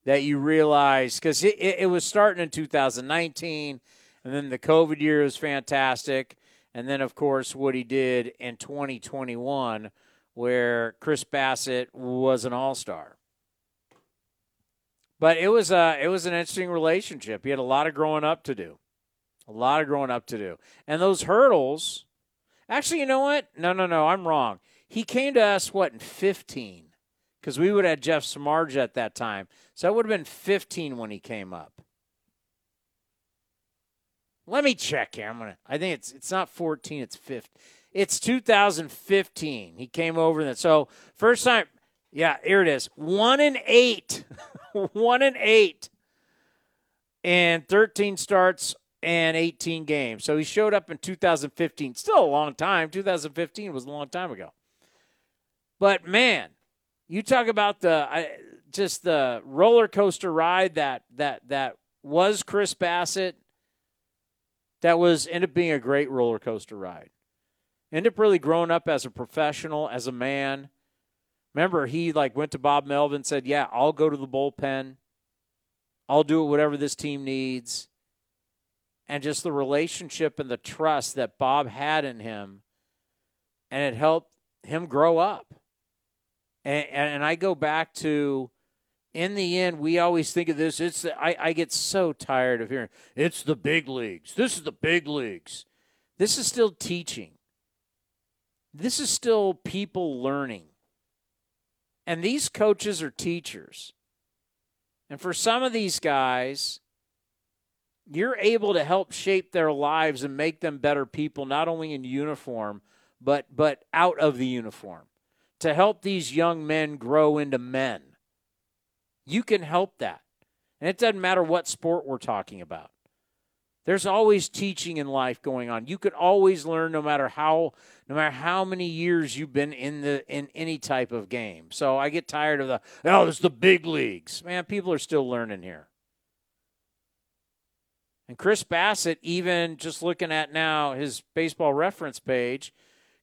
that you realize because it, it, it was starting in 2019, and then the COVID year was fantastic, and then of course what he did in 2021, where Chris Bassitt was an All Star. But it was a it was an interesting relationship. He had a lot of growing up to do, a lot of growing up to do, and those hurdles. Actually, you know what? No, no, no. I'm wrong. He came to us what in 15 because we would have had Jeff Samardzija at that time. So it would have been 15 when he came up. Let me check here. I'm gonna. I think it's it's not 14. It's 15. It's 2015. He came over and so first time. Yeah, here it is. One and eight. One and eight. And 13 starts and 18 games. So he showed up in 2015. Still a long time. 2015 was a long time ago. But man, you talk about the I, just the roller coaster ride that that that was Chris Bassitt. That was ended up being a great roller coaster ride. Ended up really growing up as a professional, as a man. Remember, he like went to Bob Melvin, said, "Yeah, I'll go to the bullpen. I'll do whatever this team needs." And just the relationship and the trust that Bob had in him, and it helped him grow up. And, and I go back to, in the end, we always think of this. It's I, I get so tired of hearing it's the big leagues. This is the big leagues. This is still teaching. This is still people learning. And these coaches are teachers. And for some of these guys, you're able to help shape their lives and make them better people, not only in uniform, but but out of the uniform to help these young men grow into men. You can help that. And it doesn't matter what sport we're talking about. There's always teaching in life going on. You can always learn no matter how no matter how many years you've been in the in any type of game. So I get tired of the oh, it's the big leagues. Man, people are still learning here. And Chris Bassitt, even just looking at now his baseball reference page,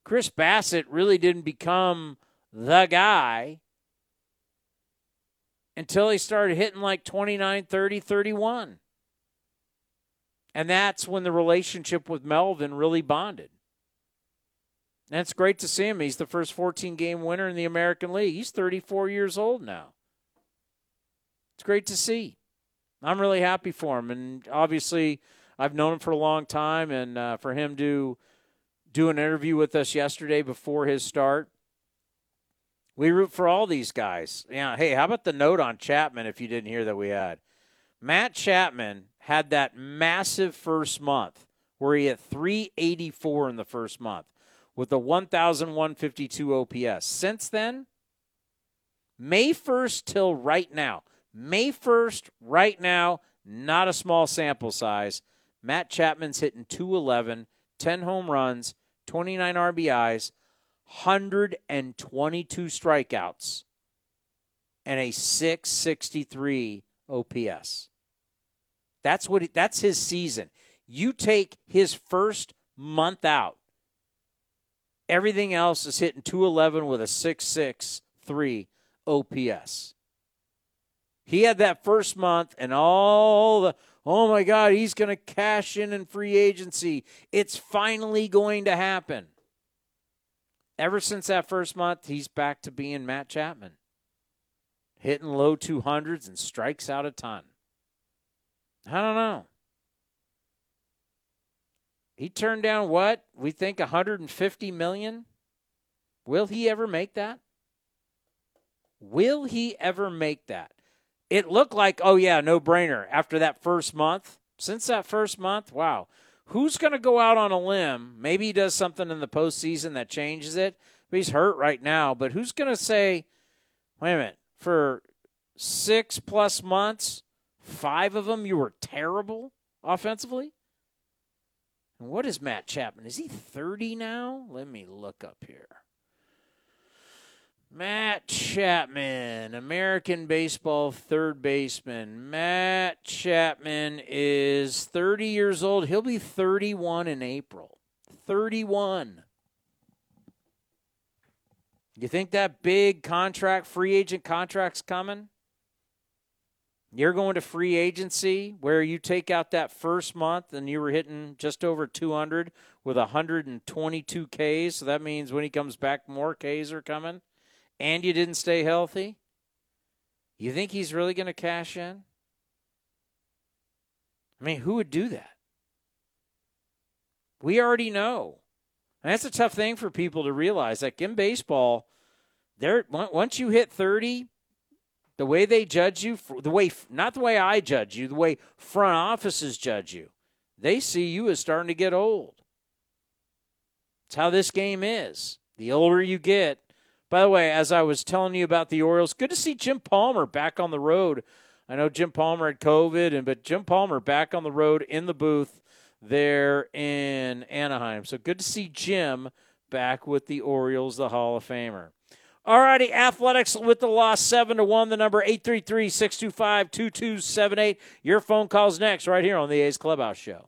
Chris Bassitt really didn't become the guy until he started hitting like 29, 30, 31. And that's when the relationship with Melvin really bonded. And it's great to see him. He's the first 14 game winner in the American League. He's 34 years old now. It's great to see. I'm really happy for him. And obviously, I've known him for a long time. And uh, for him to do an interview with us yesterday before his start, we root for all these guys. Yeah. Hey, how about the note on Chapman if you didn't hear that we had? Matt Chapman had that massive first month where he hit 384 in the first month with a 1,152 OPS. Since then, May 1st till right now, May 1st, right now, not a small sample size. Matt Chapman's hitting 211, 10 home runs, 29 RBIs, 122 strikeouts and a 663 OPS. That's what that's his season. You take his first month out. Everything else is hitting 211 with a 663 OPS. He had that first month and all the oh my god, he's going to cash in in free agency. It's finally going to happen ever since that first month, he's back to being Matt Chapman, hitting low 200s and strikes out a ton. I don't know. He turned down what? We think 150 million? Will he ever make that? Will he ever make that? It looked like, oh yeah, no brainer after that first month. Since that first month, wow who's going to go out on a limb? Maybe he does something in the postseason that changes it. He's hurt right now. But who's going to say, wait a minute, for six plus months, five of them you were terrible offensively? And what is Matt Chapman? Is he 30 now? Let me look up here. Matt Chapman, American baseball third baseman. Matt Chapman is 30 years old. He'll be 31 in April. 31. You think that big contract, free agent contract's coming? You're going to free agency where you take out that first month and you were hitting just over 200 with 122 Ks. So that means when he comes back, more Ks are coming. And you didn't stay healthy. You think he's really going to cash in? I mean, who would do that? We already know. And that's a tough thing for people to realize. Like in baseball, there once you hit 30, the way they judge you, the way not the way I judge you, the way front offices judge you, they see you as starting to get old. It's how this game is. The older you get. By the way, as I was telling you about the Orioles, good to see Jim Palmer back on the road. I know Jim Palmer had COVID, and but Jim Palmer back on the road in the booth there in Anaheim. So good to see Jim back with the Orioles, the Hall of Famer. All righty, athletics with the loss, seven to one. The number 833-625-2278. Your phone calls next, right here on the A's Clubhouse Show.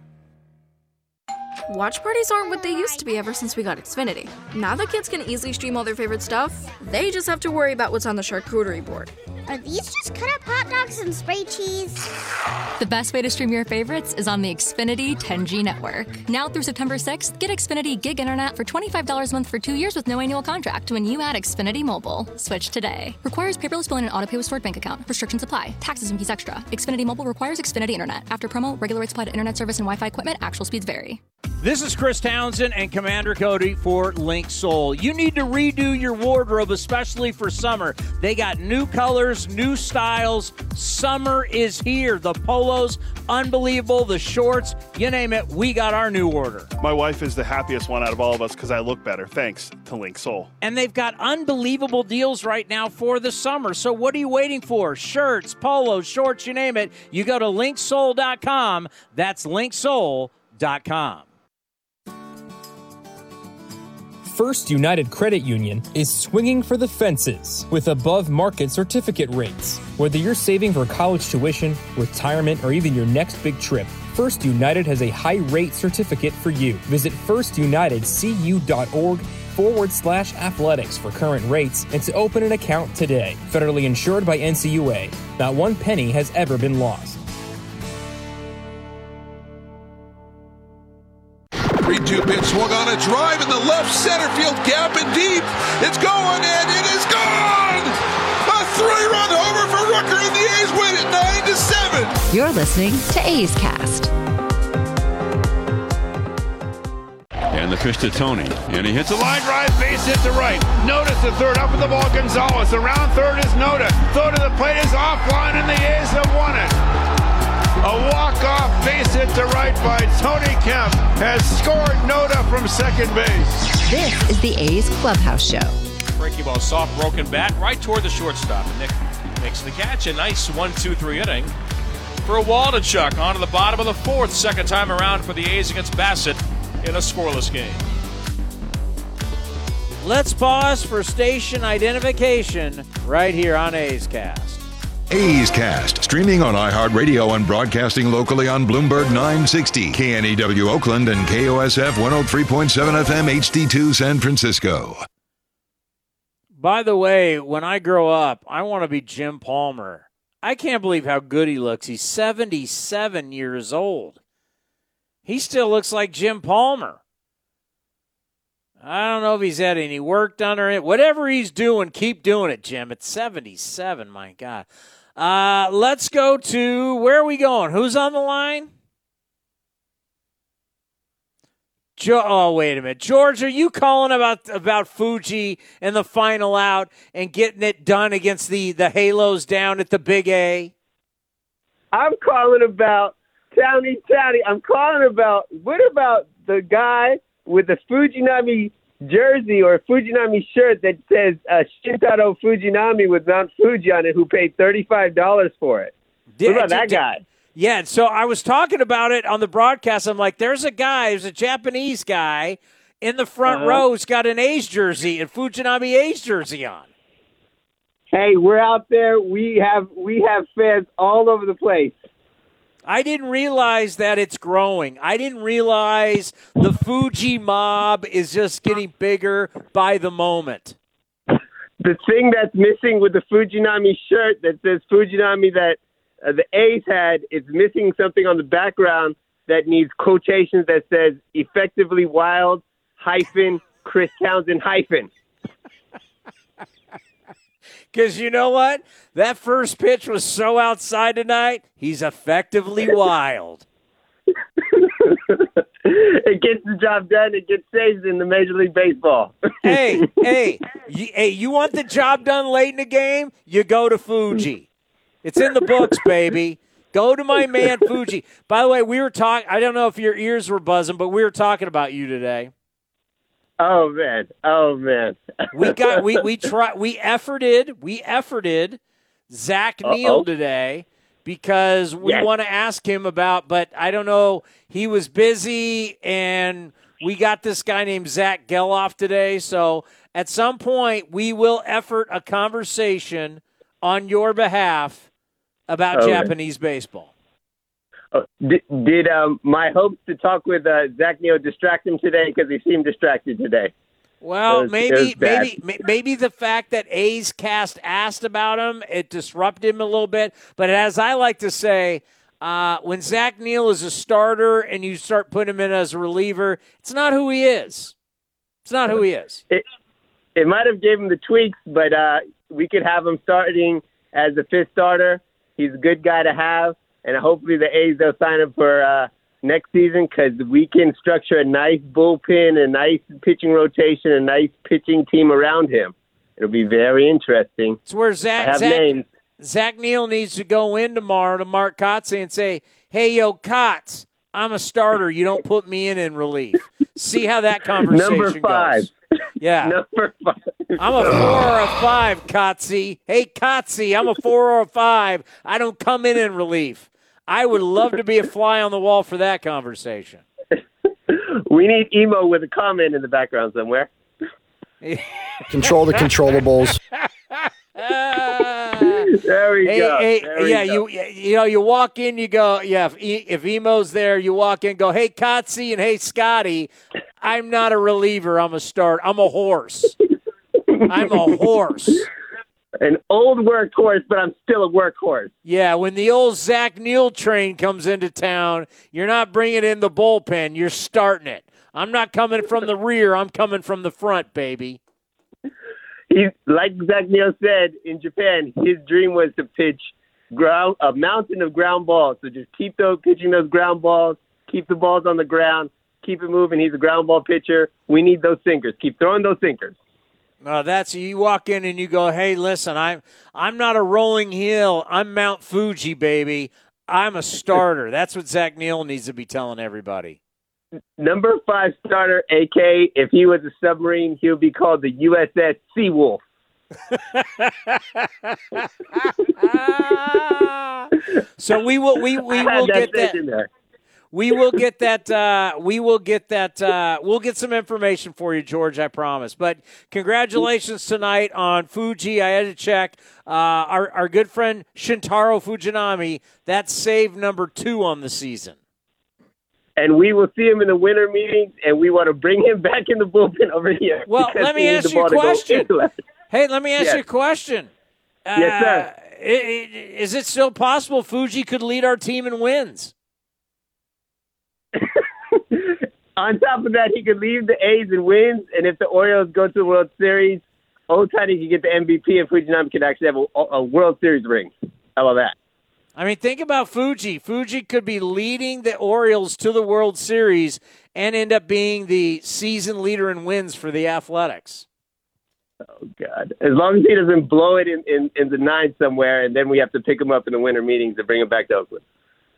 Watch parties aren't what they used to be ever since we got Xfinity. Now that kids can easily stream all their favorite stuff, they just have to worry about what's on the charcuterie board. Are these just cut up hot dogs and spray cheese? The best way to stream your favorites is on the Xfinity 10G network. Now through September 6th, get Xfinity Gig Internet for $25 a month for two years with no annual contract when you add Xfinity Mobile. Switch today. Requires paperless billing and auto pay with stored bank account. Restrictions apply. Taxes and fees extra. Xfinity Mobile requires Xfinity Internet. After promo, regular rates apply to internet service and Wi Fi equipment. Actual speeds vary. This is Chris Townsend and Commander Cody for Linksoul. You need to redo your wardrobe, especially for summer. They got new colors, new styles. Summer is here. The polos, unbelievable. The shorts, you name it, we got our new order. My wife is the happiest one out of all of us because I look better, thanks to Linksoul. And they've got unbelievable deals right now for the summer. So what are you waiting for? Shirts, polos, shorts, you name it. You go to linksoul.com. That's linksoul.com. First United Credit Union is swinging for the fences with above market certificate rates. Whether you're saving for college tuition, retirement, or even your next big trip, First United has a high rate certificate for you. Visit firstunitedcu.org forward slash athletics for current rates and to open an account today. Federally insured by NCUA. Not one penny has ever been lost. 3 2 pitch swung on a drive in the left center field gap and deep. It's going and it is gone! A three run homer for Rooker and the A's win it 9 to 7. You're listening to A's Cast. And the pitch to Tony. And he hits a line drive, base hit to right. Notice the third up with the ball, Gonzalez. Around third is Noda. Throw to the plate is offline, and the A's have won it. A walk-off base hit to right by Tony Kemp has scored Noda from second base. This is the A's Clubhouse Show. Breaking ball, soft broken bat, right toward the shortstop. And Nick makes the catch. A nice one, two, three inning for a Waldichuk onto the bottom of the fourth. Second time around for the A's against Bassitt in a scoreless game. Let's pause for station identification right here on A's Cast. A's Cast, streaming on iHeartRadio and broadcasting locally on Bloomberg 960, KNEW Oakland, and KOSF 103.7 FM HD2 San Francisco. By the way, when I grow up, I want to be Jim Palmer. I can't believe how good he looks. He's 77 years old. He still looks like Jim Palmer. I don't know if he's had any work done or. Whatever he's doing, keep doing it, Jim. It's 77, my God. Uh, let's go to where are we going? Who's on the line? Jo- oh, wait a minute, George. Are you calling about about Fuji and the final out and getting it done against the the Halos down at the Big A? I'm calling about Towny Towny. I'm calling about what about the guy with the Fujinami jersey or Fujinami shirt that says uh, Shintaro Fujinami with Mount Fuji on it who paid $35 for it. What about that guy? Yeah, so I was talking about it on the broadcast. I'm like, there's a guy, there's a Japanese guy in the front Uh-huh. row who's got an A's jersey and Fujinami A's jersey on. Hey, we're out there. We have we have fans all over the place. I didn't realize that it's growing. I didn't realize the Fuji mob is just getting bigger by the moment. The thing that's missing with the Fujinami shirt that says Fujinami that uh, the A's had is missing something on the background that needs quotations that says effectively wild hyphen Chris Townsend hyphen. Because you know what? That first pitch was so outside tonight, he's effectively wild. it gets the job done. It gets saved in the Major League Baseball. hey, hey, you, hey, you want the job done late in the game? You go to Fuji. It's in the books, baby. Go to my man Fuji. By the way, we were talking. I don't know if your ears were buzzing, but we were talking about you today. Oh man! Oh man! We got we we try we efforted we efforted Zach Neal Uh-oh. today because we Yes. want to ask him about, but I don't know. He was busy, and we got this guy named Zach Gelof today. So at some point, we will effort a conversation on your behalf about oh, Okay. Japanese baseball. Oh, did, did um, my hopes to talk with uh, Zach Neal distract him today because he seemed distracted today? Well, was- maybe, maybe, maybe the fact that A's cast asked about him it disrupted him a little bit. But as I like to say, uh, when Zach Neal is a starter and you start putting him in as a reliever, it's not who he is. It's not who he is. It, it might have gave him the tweaks, but uh, we could have him starting as a fifth starter. He's a good guy to have, and hopefully the A's they'll sign him for uh, next season because we can structure a nice bullpen, a nice pitching rotation, a nice pitching team around him. It'll be very interesting. It's where I Zach have Zach, names. Zach Neal needs to go in tomorrow to Mark Kotsay and say, "Hey, yo, Kotz, I'm a starter. You don't put me in in relief." See how that conversation Number five. goes. Yeah. Number five. I'm a four or a five, Kotsay. Hey, Kotsay, I'm a four or a five. I don't come in in relief. I would love to be a fly on the wall for that conversation. We need emo with a comment in the background somewhere. Control the controllables. There we Hey, go. hey, There we yeah, go. you you know you walk in, you go, yeah. If, if Emo's there, you walk in, go, hey, Kotsay, and hey, Scotty, I'm not a reliever. I'm a start. I'm a horse. I'm a horse. An old workhorse, but I'm still a workhorse. Yeah, when the old Zach Neal train comes into town, you're not bringing in the bullpen. You're starting it. I'm not coming from the rear. I'm coming from the front, baby. He, like Zach Neal said in Japan, his dream was to pitch ground a mountain of ground balls. So just keep those pitching those ground balls, keep the balls on the ground, keep it moving. He's a ground ball pitcher. We need those sinkers. Keep throwing those sinkers. No, that's you walk in and you go, "Hey, listen, I'm I'm not a rolling hill. I'm Mount Fuji, baby. I'm a starter." That's what Zach Neal needs to be telling everybody. Number five starter, AK. If he was a submarine, he would be called the USS Seawolf. So we will we we will get that. We will get that. Uh, we will get that. Uh, we'll get some information for you, George. I promise. But congratulations tonight on Fuji. I had to check. Uh, our our good friend Shintaro Fujinami. That's save number two on the season. And we will see him in the winter meetings, and we want to bring him back in the bullpen over here. Well, let me ask you a ball to go question. Hey, let me ask Yes. you a question. Yes, sir. Uh, Is it still possible Fuji could lead our team in wins? On top of that, he could leave the A's and wins, and if the Orioles go to the World Series, Ohtani could get the MVP, and Fujinami could actually have a, a World Series ring. How about that? I mean, think about Fuji. Fuji could be leading the Orioles to the World Series and end up being the season leader in wins for the Athletics. Oh God! As long as he doesn't blow it in, in, in the nine somewhere, and then we have to pick him up in the winter meetings and bring him back to Oakland.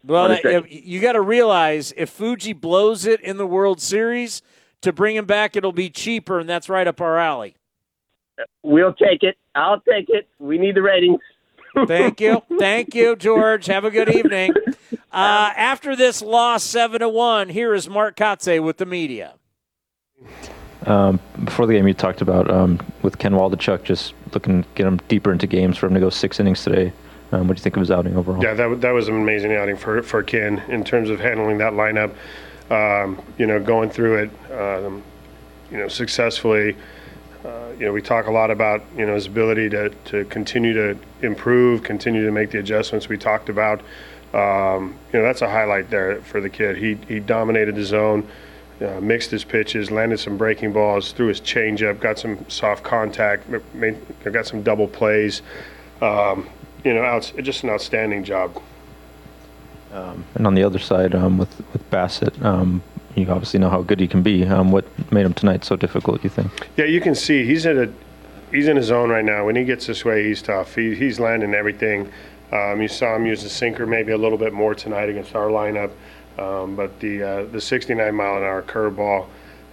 Well, What if- you got to realize if Fuji blows it in the World Series, to bring him back, it'll be cheaper, and that's right up our alley. We'll take it. I'll take it. We need the ratings. Thank you. Thank you, George. Have a good evening. Uh, after this loss, 7 to 1, here is Mark Kotsay with the media. Um, before the game, you talked about um, with Ken Waldichuk just looking to get him deeper into games for him to go six innings today. Um, what do you think of his outing overall? Yeah, that, that was an amazing outing for, for Ken in terms of handling that lineup. Um, you know, going through it, um, you know, successfully. Uh, you know, we talk a lot about you know his ability to, to continue to improve, continue to make the adjustments we talked about. Um, you know, that's a highlight there for the kid. He he dominated the zone, uh, mixed his pitches, landed some breaking balls, threw his changeup, got some soft contact, made, got some double plays. Um, you know, out, just an outstanding job. Um, and on the other side, um, with with Bassitt, um, you obviously know how good he can be. Um, what made him tonight so difficult? You think? Yeah, you can see he's in a he's in his zone right now. When he gets this way, he's tough. He, he's landing everything. Um, you saw him use the sinker maybe a little bit more tonight against our lineup, um, but the uh, the 69 mile an hour curveball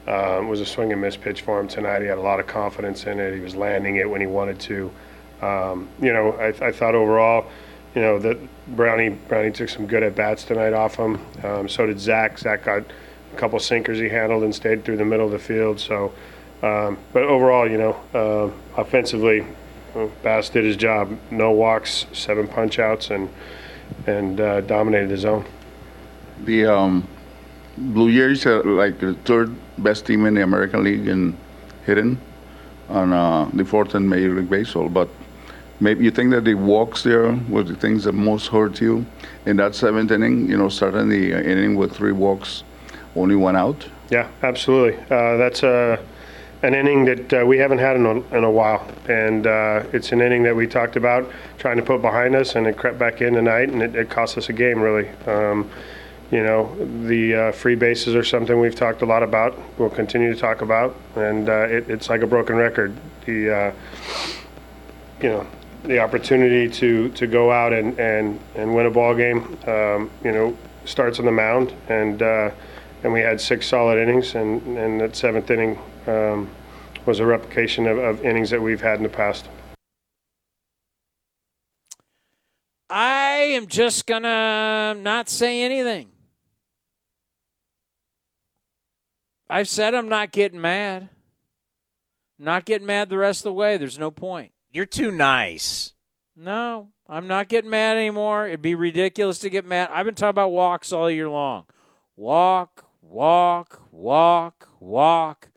um, was a swing and miss pitch for him tonight. He had a lot of confidence in it. He was landing it when he wanted to. Um, you know, I, I thought overall you know that Brownie Brownie took some good at bats tonight off him. Um, so did Zach. Zach got a couple sinkers he handled and stayed through the middle of the field. So, um, but overall, you know, uh, offensively, Bass did his job. No walks, seven punch outs, and and uh, dominated the zone. The um, Blue Jays are like the third best team in the American League in hitting, and uh, the fourth in Major League Baseball. But maybe you think that the walks there were the things that most hurt you in that seventh inning. You know, starting the inning with three walks, only one out. Yeah, absolutely. Uh, that's a an inning that uh, we haven't had in a, in a while, and uh, it's an inning that we talked about trying to put behind us, and it crept back in tonight, and it, it cost us a game really. Um, you know, the uh, free bases are something we've talked a lot about. We'll continue to talk about, and uh, it, it's like a broken record. The uh, you know the opportunity to, to go out and, and, and win a ball game, um, you know, starts on the mound, and uh, and we had six solid innings, and, and that seventh inning um, was a replication of, of innings that we've had in the past. I am just gonna not say anything. I've said I'm not getting mad. not getting mad the rest of the way. There's no point. You're too nice. No, I'm not getting mad anymore. It'd be ridiculous to get mad. I've been talking about walks all year long. Walk, walk, walk, walk.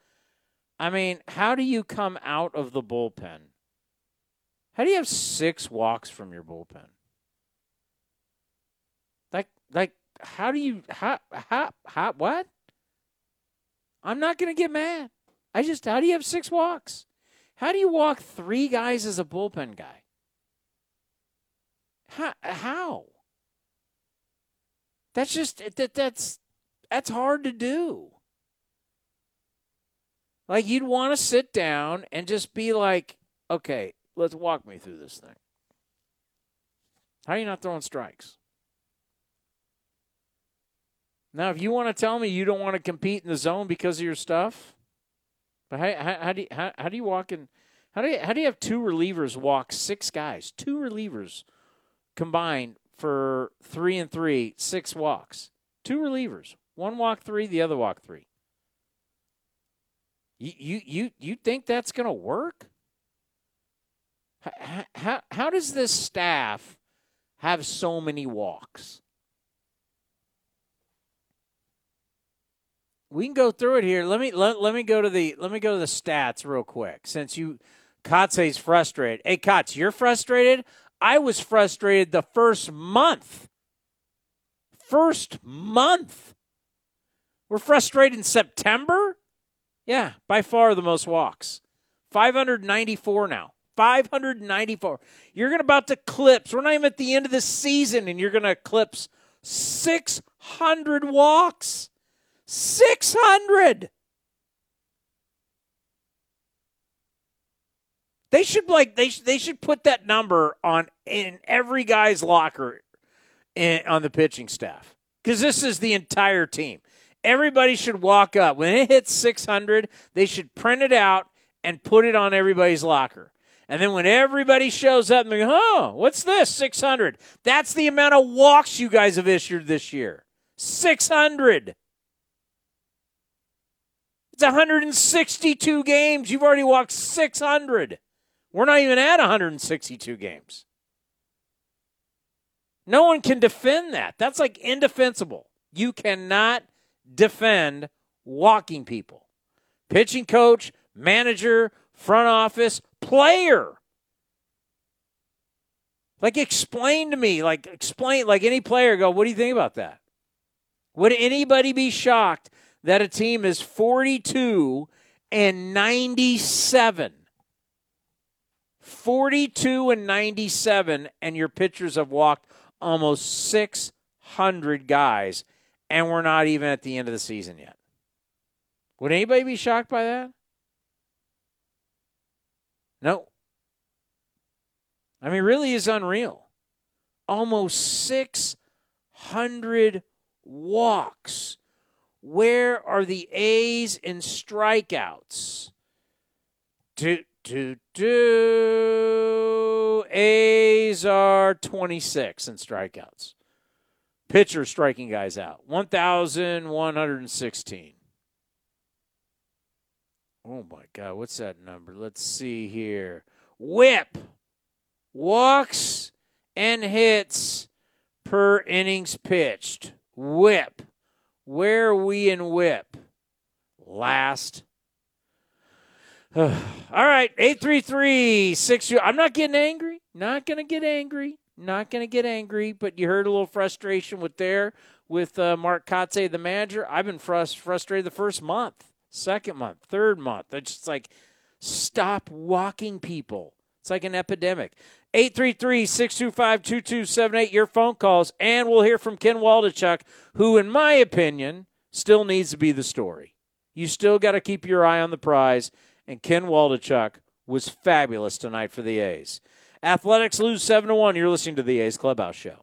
I mean, how do you come out of the bullpen? How do you have six walks from your bullpen? Like, like, how do you, how, how, how, what? I'm not going to get mad. I just, how do you have six walks? How do you walk three guys as a bullpen guy? How? how? That's just that that's that's hard to do. Like you'd want to sit down and just be like, "Okay, let's walk me through this thing." How are you not throwing strikes? Now, if you want to tell me you don't want to compete in the zone because of your stuff, but how, how, how do you, how, how do you walk in? How do you how do you have two relievers walk six guys? Two relievers combined for three and three, six walks. Two relievers, one walk three, the other walk three. You you you you think that's to work? How, how how does this staff have so many walks? We can go through it here. Let me let, let me go to the let me go to the stats real quick. Since you Kotsay's frustrated. Hey Kotz, you're frustrated? I was frustrated the first month. First month. We're frustrated in September? Yeah, by far the most walks. 594 now. 594. You're going to about to clips. We're not even at the end of the season, and you're going to eclipse 600 walks. 600. They should like they they should put that number on in every guy's locker in, on the pitching staff because this is the entire team. Everybody should walk up when it hits 600. They should print it out and put it on everybody's locker. And then when everybody shows up and they go, oh, what's this? 600. That's the amount of walks you guys have issued this year. 600. It's 162 games. You've already walked 600. We're not even at 162 games. No one can defend that. That's like indefensible. You cannot defend walking people. Pitching coach, manager, front office, player. Like, explain to me, like, explain, like any player go, what do you think about that? Would anybody be shocked that a team is 42 and 97? 42 and 97, and your pitchers have walked almost 600 guys, and we're not even at the end of the season yet. Would anybody be shocked by that? No. I mean, really is unreal. Almost 600 walks. Where are the A's in strikeouts? Do, do, do. A's are 26 in strikeouts. Pitcher striking guys out. 1,116. Oh my God, what's that number? Let's see here. Whip. Walks and hits per innings pitched. Whip. Where we in whip? Last. All right, 833 6 I'm not getting angry. Not going to get angry. Not going to get angry, but you heard a little frustration with there with uh, Mark Kotsay, the manager. I've been frust- frustrated the first month second month, third month. It's just like, stop walking people. It's like an epidemic. 833 625 2278, your phone calls, and we'll hear from Ken Waldichuk, who, in my opinion, still needs to be the story. You still got to keep your eye on the prize, and Ken Waldichuk was fabulous tonight for the A's. Athletics lose 7 to 1. You're listening to the A's Clubhouse Show.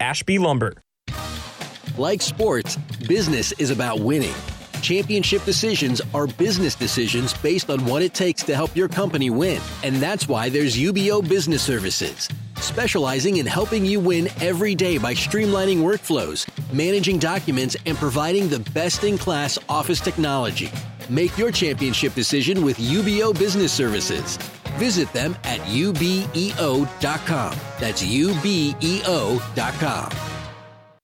Ashby Lumber. Like sports, business is about winning. Championship decisions are business decisions based on what it takes to help your company win. And that's why there's UBEO Business Services, specializing in helping you win every day by streamlining workflows, managing documents, and providing the best in class office technology. Make your championship decision with UBEO Business Services. Visit them at ubeo.com. That's ubeo.com.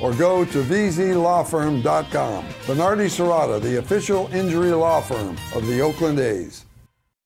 or go to vzlawfirm.com. Venardi Zurada, the official injury law firm of the Oakland A's.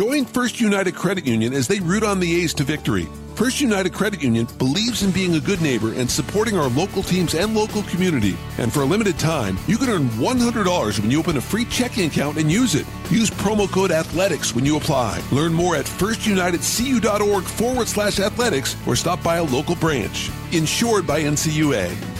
Join First United Credit Union as they root on the A's to victory. First United Credit Union believes in being a good neighbor and supporting our local teams and local community. And for a limited time, you can earn $100 when you open a free checking account and use it. Use promo code athletics when you apply. Learn more at firstunitedcu.org forward slash athletics or stop by a local branch. Insured by NCUA.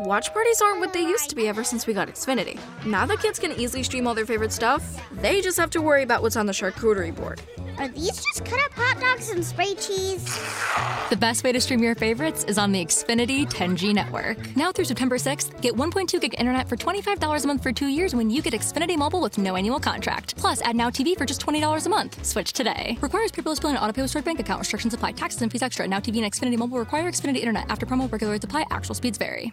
Watch parties aren't what they used to be ever since we got Xfinity. Now that kids can easily stream all their favorite stuff, they just have to worry about what's on the charcuterie board. Are these just cut up hot dogs and spray cheese? The best way to stream your favorites is on the Xfinity 10G network. Now through September 6th, get 1.2 gig internet for $25 a month for two years when you get Xfinity Mobile with no annual contract. Plus, add Now TV for just $20 a month. Switch today. Requires paperless billing and auto pay with stored bank account. Restrictions apply. Taxes and fees extra. Now TV and Xfinity Mobile require Xfinity internet. After promo, regular rates apply. Actual speeds vary.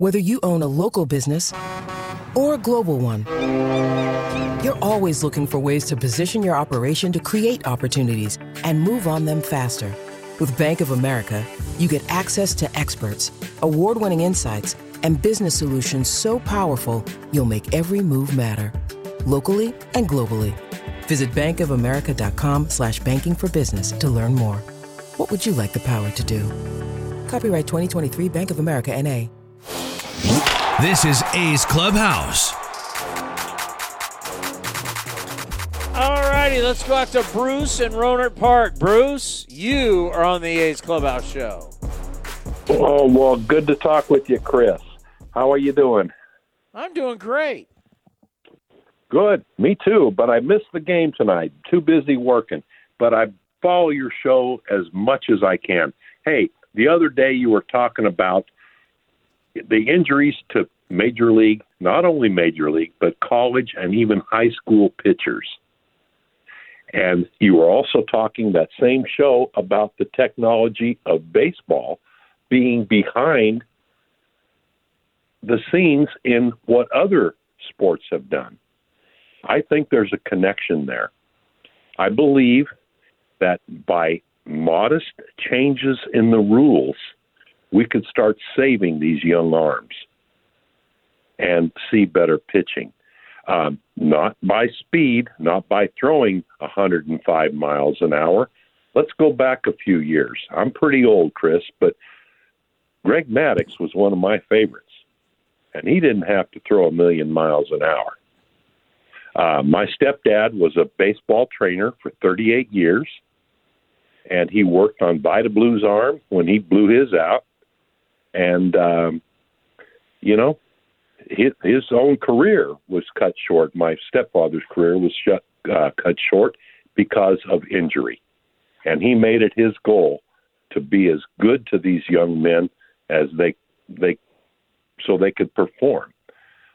Whether you own a local business or a global one, you're always looking for ways to position your operation to create opportunities and move on them faster. With Bank of America, you get access to experts, award winning insights, and business solutions so powerful you'll make every move matter, locally and globally. Visit bankofamerica.com slash banking for business to learn more. What would you like the power to do? Copyright 2023 Bank of America NA. This is A's Clubhouse. All righty, let's go out to Bruce in Rohnert Park. Bruce, you are on the A's Clubhouse show. Oh, well, good to talk with you, Chris. How are you doing? I'm doing great. Good. Me too, but I missed the game tonight. Too busy working. But I follow your show as much as I can. Hey, the other day you were talking about the injuries to major league, not only major league, but college and even high school pitchers. And you were also talking that same show about the technology of baseball being behind the scenes in what other sports have done. I think there's a connection there. I believe that by modest changes in the rules, we could start saving these young arms and see better pitching. Um, not by speed, not by throwing 105 miles an hour. Let's go back a few years. I'm pretty old, Chris, but Greg Maddux was one of my favorites, and he didn't have to throw a million miles an hour. Uh, my stepdad was a baseball trainer for 38 years, and he worked on Vida Blue's arm when he blew his out. And, um, you know, his, his own career was cut short. My stepfather's career was shut, uh, cut short because of injury. And he made it his goal to be as good to these young men as they they so they could perform.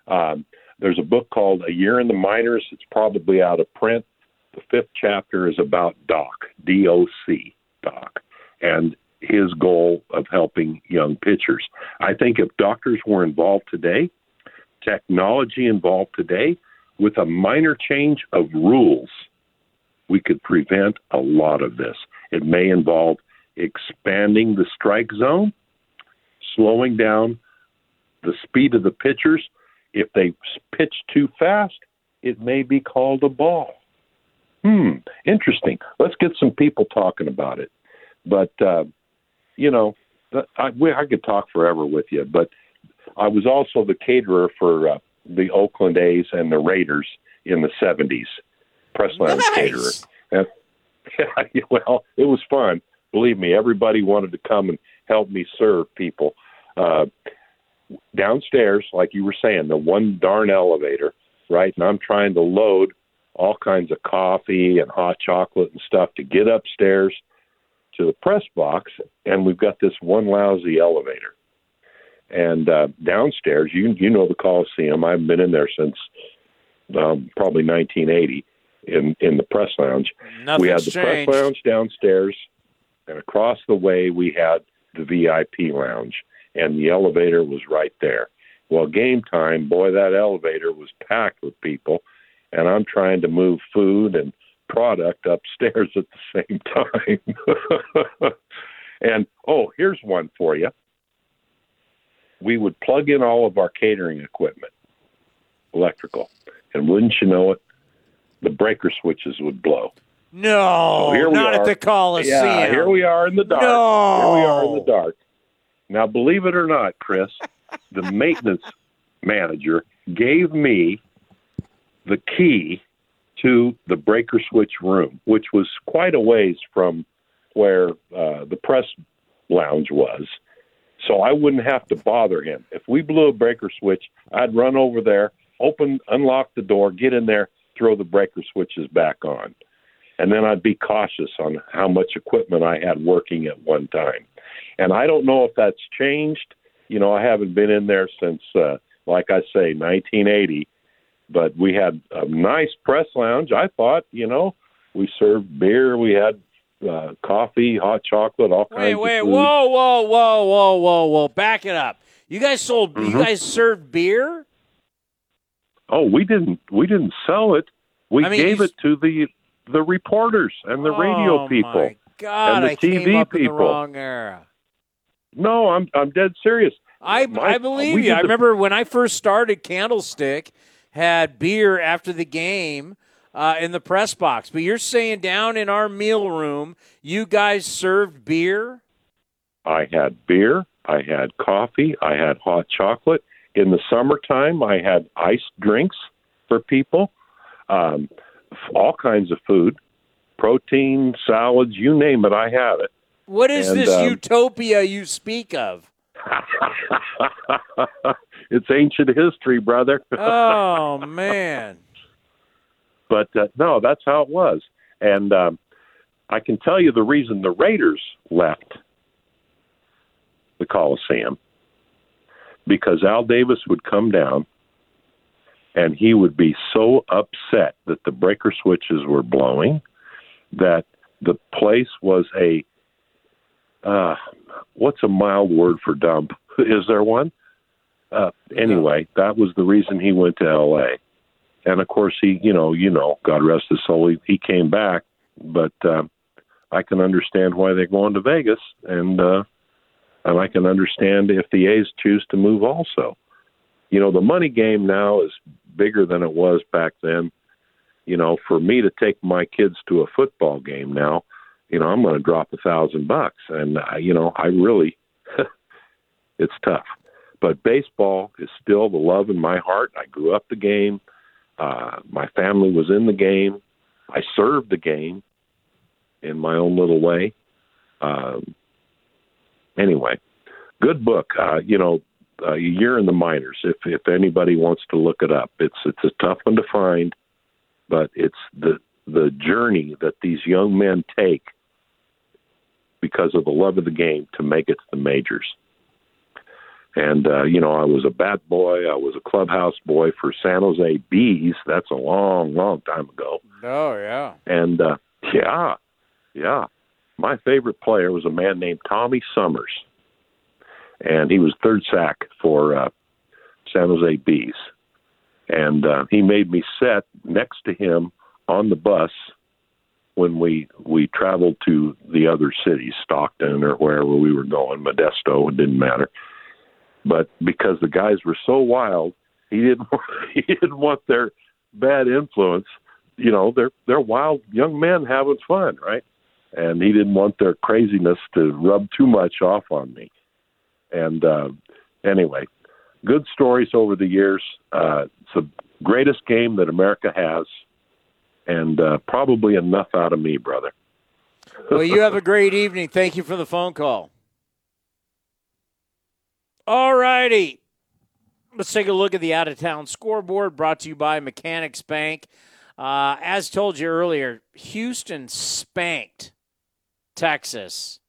Um, there's a book called A Year in the Minors. It's probably out of print. The fifth chapter is about Doc, D O C, Doc, and his goal of helping young pitchers. I think if doctors were involved today, technology involved today, with a minor change of rules, we could prevent a lot of this. It may involve expanding the strike zone, slowing down the speed of the pitchers. If they pitch too fast, it may be called a ball. Hmm, interesting. Let's get some people talking about it. But, uh, you know, I, I could talk forever with you, but I was also the caterer for uh, the Oakland A's and the Raiders in the '70s. Press lounge Nice. caterer. And, yeah, well, it was fun. Believe me, everybody wanted to come and help me serve people. Uh, downstairs, like you were saying, the one darn elevator, right? And I'm trying to load all kinds of coffee and hot chocolate and stuff to get upstairs to the press box, and we've got this one lousy elevator. And uh, downstairs, you you know the Coliseum. I've been in there since um, probably 1980 in in the press lounge. we had the changed. press lounge downstairs, and across the way we had the VIP lounge, and the elevator was right there. Well, game time, boy, that elevator was packed with people, and I'm trying to move food and product upstairs at the same time. and oh, here's one for you. We would plug in all of our catering equipment, electrical, and wouldn't you know it, the breaker switches would blow. No, So here we not are. at the Coliseum. Yeah, here we are in the dark. No. Here we are in the dark. Now, believe it or not, Chris, the maintenance manager gave me the key to the breaker switch room, which was quite a ways from where uh, the press lounge was. So I wouldn't have to bother him. If we blew a breaker switch, I'd run over there, open, unlock the door, get in there, throw the breaker switches back on and then I'd be cautious on how much equipment I had working at one time. And I don't know if that's changed. You know, I haven't been in there since, uh, like I say, 1980. But we had a nice press lounge. I thought, you know, we served beer, we had uh, coffee, hot chocolate, all kinds Wait, wait, whoa, whoa, whoa, whoa, whoa, whoa! Back it up. You guys sold. Mhm. You guys served beer. Oh, we didn't. We didn't sell it. We I mean, gave it to the the reporters and the radio Oh, people my God, and the I TV came up people. the wrong era. No, I'm I'm dead serious. I My- I believe you. I remember when I first started Candlestick, had beer after the game uh, in the press box. But you're saying down in our meal room, you guys served beer. I had beer, I had coffee, I had hot chocolate. In the summertime, I had iced drinks for people, um, all kinds of food, protein, salads, you name it, I had it. What is And, this um, utopia you speak of? it's ancient history, brother. Oh man. but uh, no, that's how it was. And um, I can tell you the reason the Raiders left the Coliseum because Al Davis would come down and he would be so upset that the breaker switches were blowing that the place was a uh, what's a mild word for dump? Is there one? Uh, anyway, that was the reason he went to L.A. And of course, he, you know, you know, God rest his soul, he, he came back. But uh, I can understand why they're going to Vegas, and uh, and I can understand if the A's choose to move also. You know, the money game now is bigger than it was back then. You know, for me to take my kids to a football game now, you know, I'm going to drop a thousand bucks, and uh, you know, I really, it's tough. But baseball is still the love in my heart. I grew up the game. Uh, my family was in the game. I served the game in my own little way. Um, anyway, good book. Uh, you know, uh, a year in the minors. If if anybody wants to look it up, it's it's a tough one to find, but it's the the journey that these young men take because of the love of the game to make it to the majors. And uh, you know, I was a bat boy. I was a clubhouse boy for San Jose Bees. That's a long, long time ago. Oh yeah. And uh, yeah, yeah. My favorite player was a man named Tommy Summers, and he was third sack for uh, San Jose Bees. And uh, he made me sit next to him on the bus when we we traveled to the other cities, Stockton or wherever we were going, Modesto. It didn't matter. But because the guys were so wild, he didn't he didn't want their bad influence. You know, they're they're wild young men having fun, right? And he didn't want their craziness to rub too much off on me. And uh, anyway, good stories over the years. Uh, it's the Greatest game that America has, and uh, probably enough out of me, brother. well, you have a great evening. Thank you for the phone call. All righty. Let's take a look at the out of town scoreboard brought to you by Mechanics Bank. Uh, as told you earlier, Houston spanked Texas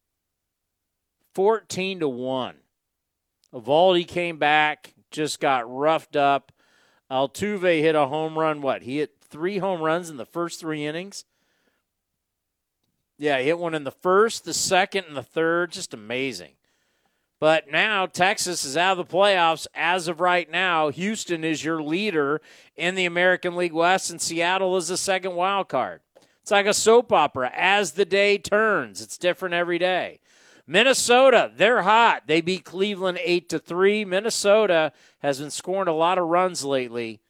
14 to 1. Eovaldi came back, just got roughed up. Altuve hit a home run. What? He hit three home runs in the first three innings. Yeah, he hit one in the first, the second, and the third. Just amazing. But now Texas is out of the playoffs as of right now. Houston is your leader in the American League West, and Seattle is the second wild card. It's like a soap opera as the day turns. It's different every day. Minnesota, they're hot. They beat Cleveland 8 to 3. Minnesota has been scoring a lot of runs lately.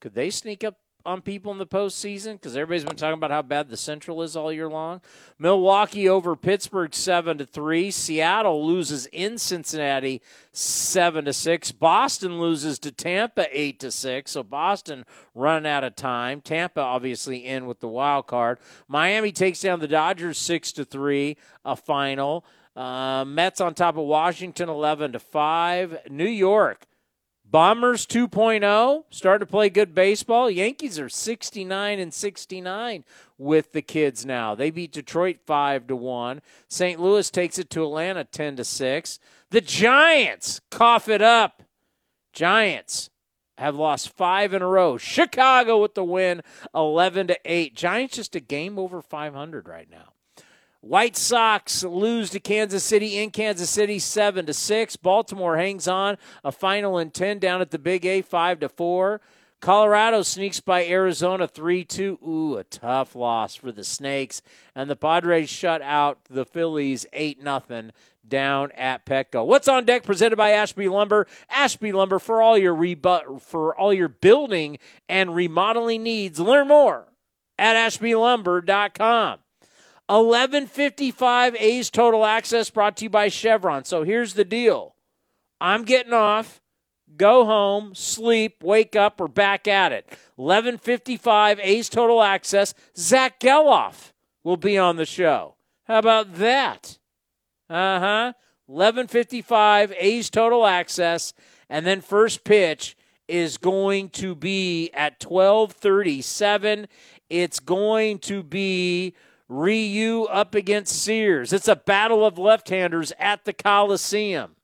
Could they sneak up on people in the postseason because everybody's been talking about how bad the Central is all year long. Milwaukee over Pittsburgh seven to three. Seattle loses in Cincinnati seven to six. Boston loses to Tampa eight to six. So Boston running out of time. Tampa obviously in with the wild card. Miami takes down the Dodgers six to three. A final. Uh, Mets on top of Washington 11 to 5. New York Bombers 2.0 starting to play good baseball. Yankees are 69 and 69 with the kids now. They beat Detroit 5 to 1. St. Louis takes it to Atlanta 10 to 6. The Giants cough it up. Giants have lost 5 in a row. Chicago with the win 11 to 8. Giants just a game over 500 right now. White Sox lose to Kansas City in Kansas City 7 to 6. Baltimore hangs on a final in 10 down at the Big A 5 to 4. Colorado sneaks by Arizona 3 2. Ooh, a tough loss for the Snakes. And the Padres shut out the Phillies 8 0 down at Petco. What's on deck presented by Ashby Lumber. Ashby Lumber for all your rebu- for all your building and remodeling needs. Learn more at ashbylumber.com. 1155 A's Total Access brought to you by Chevron. So here's the deal I'm getting off, go home, sleep, wake up, or back at it. 1155 A's Total Access. Zach Gelof will be on the show. How about that? Uh huh. 1155 A's Total Access. And then first pitch is going to be at 1237. It's going to be Ryu up against Sears. It's a battle of left-handers at the Coliseum.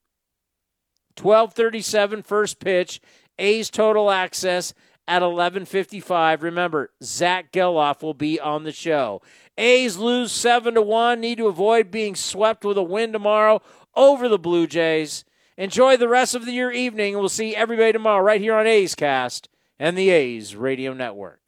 1237 first pitch. A's total access at 11:55. Remember, Zach Gelof will be on the show. A's lose seven to one. Need to avoid being swept with a win tomorrow over the Blue Jays. Enjoy the rest of the year evening, we'll see everybody tomorrow right here on A's Cast and the A's Radio Network.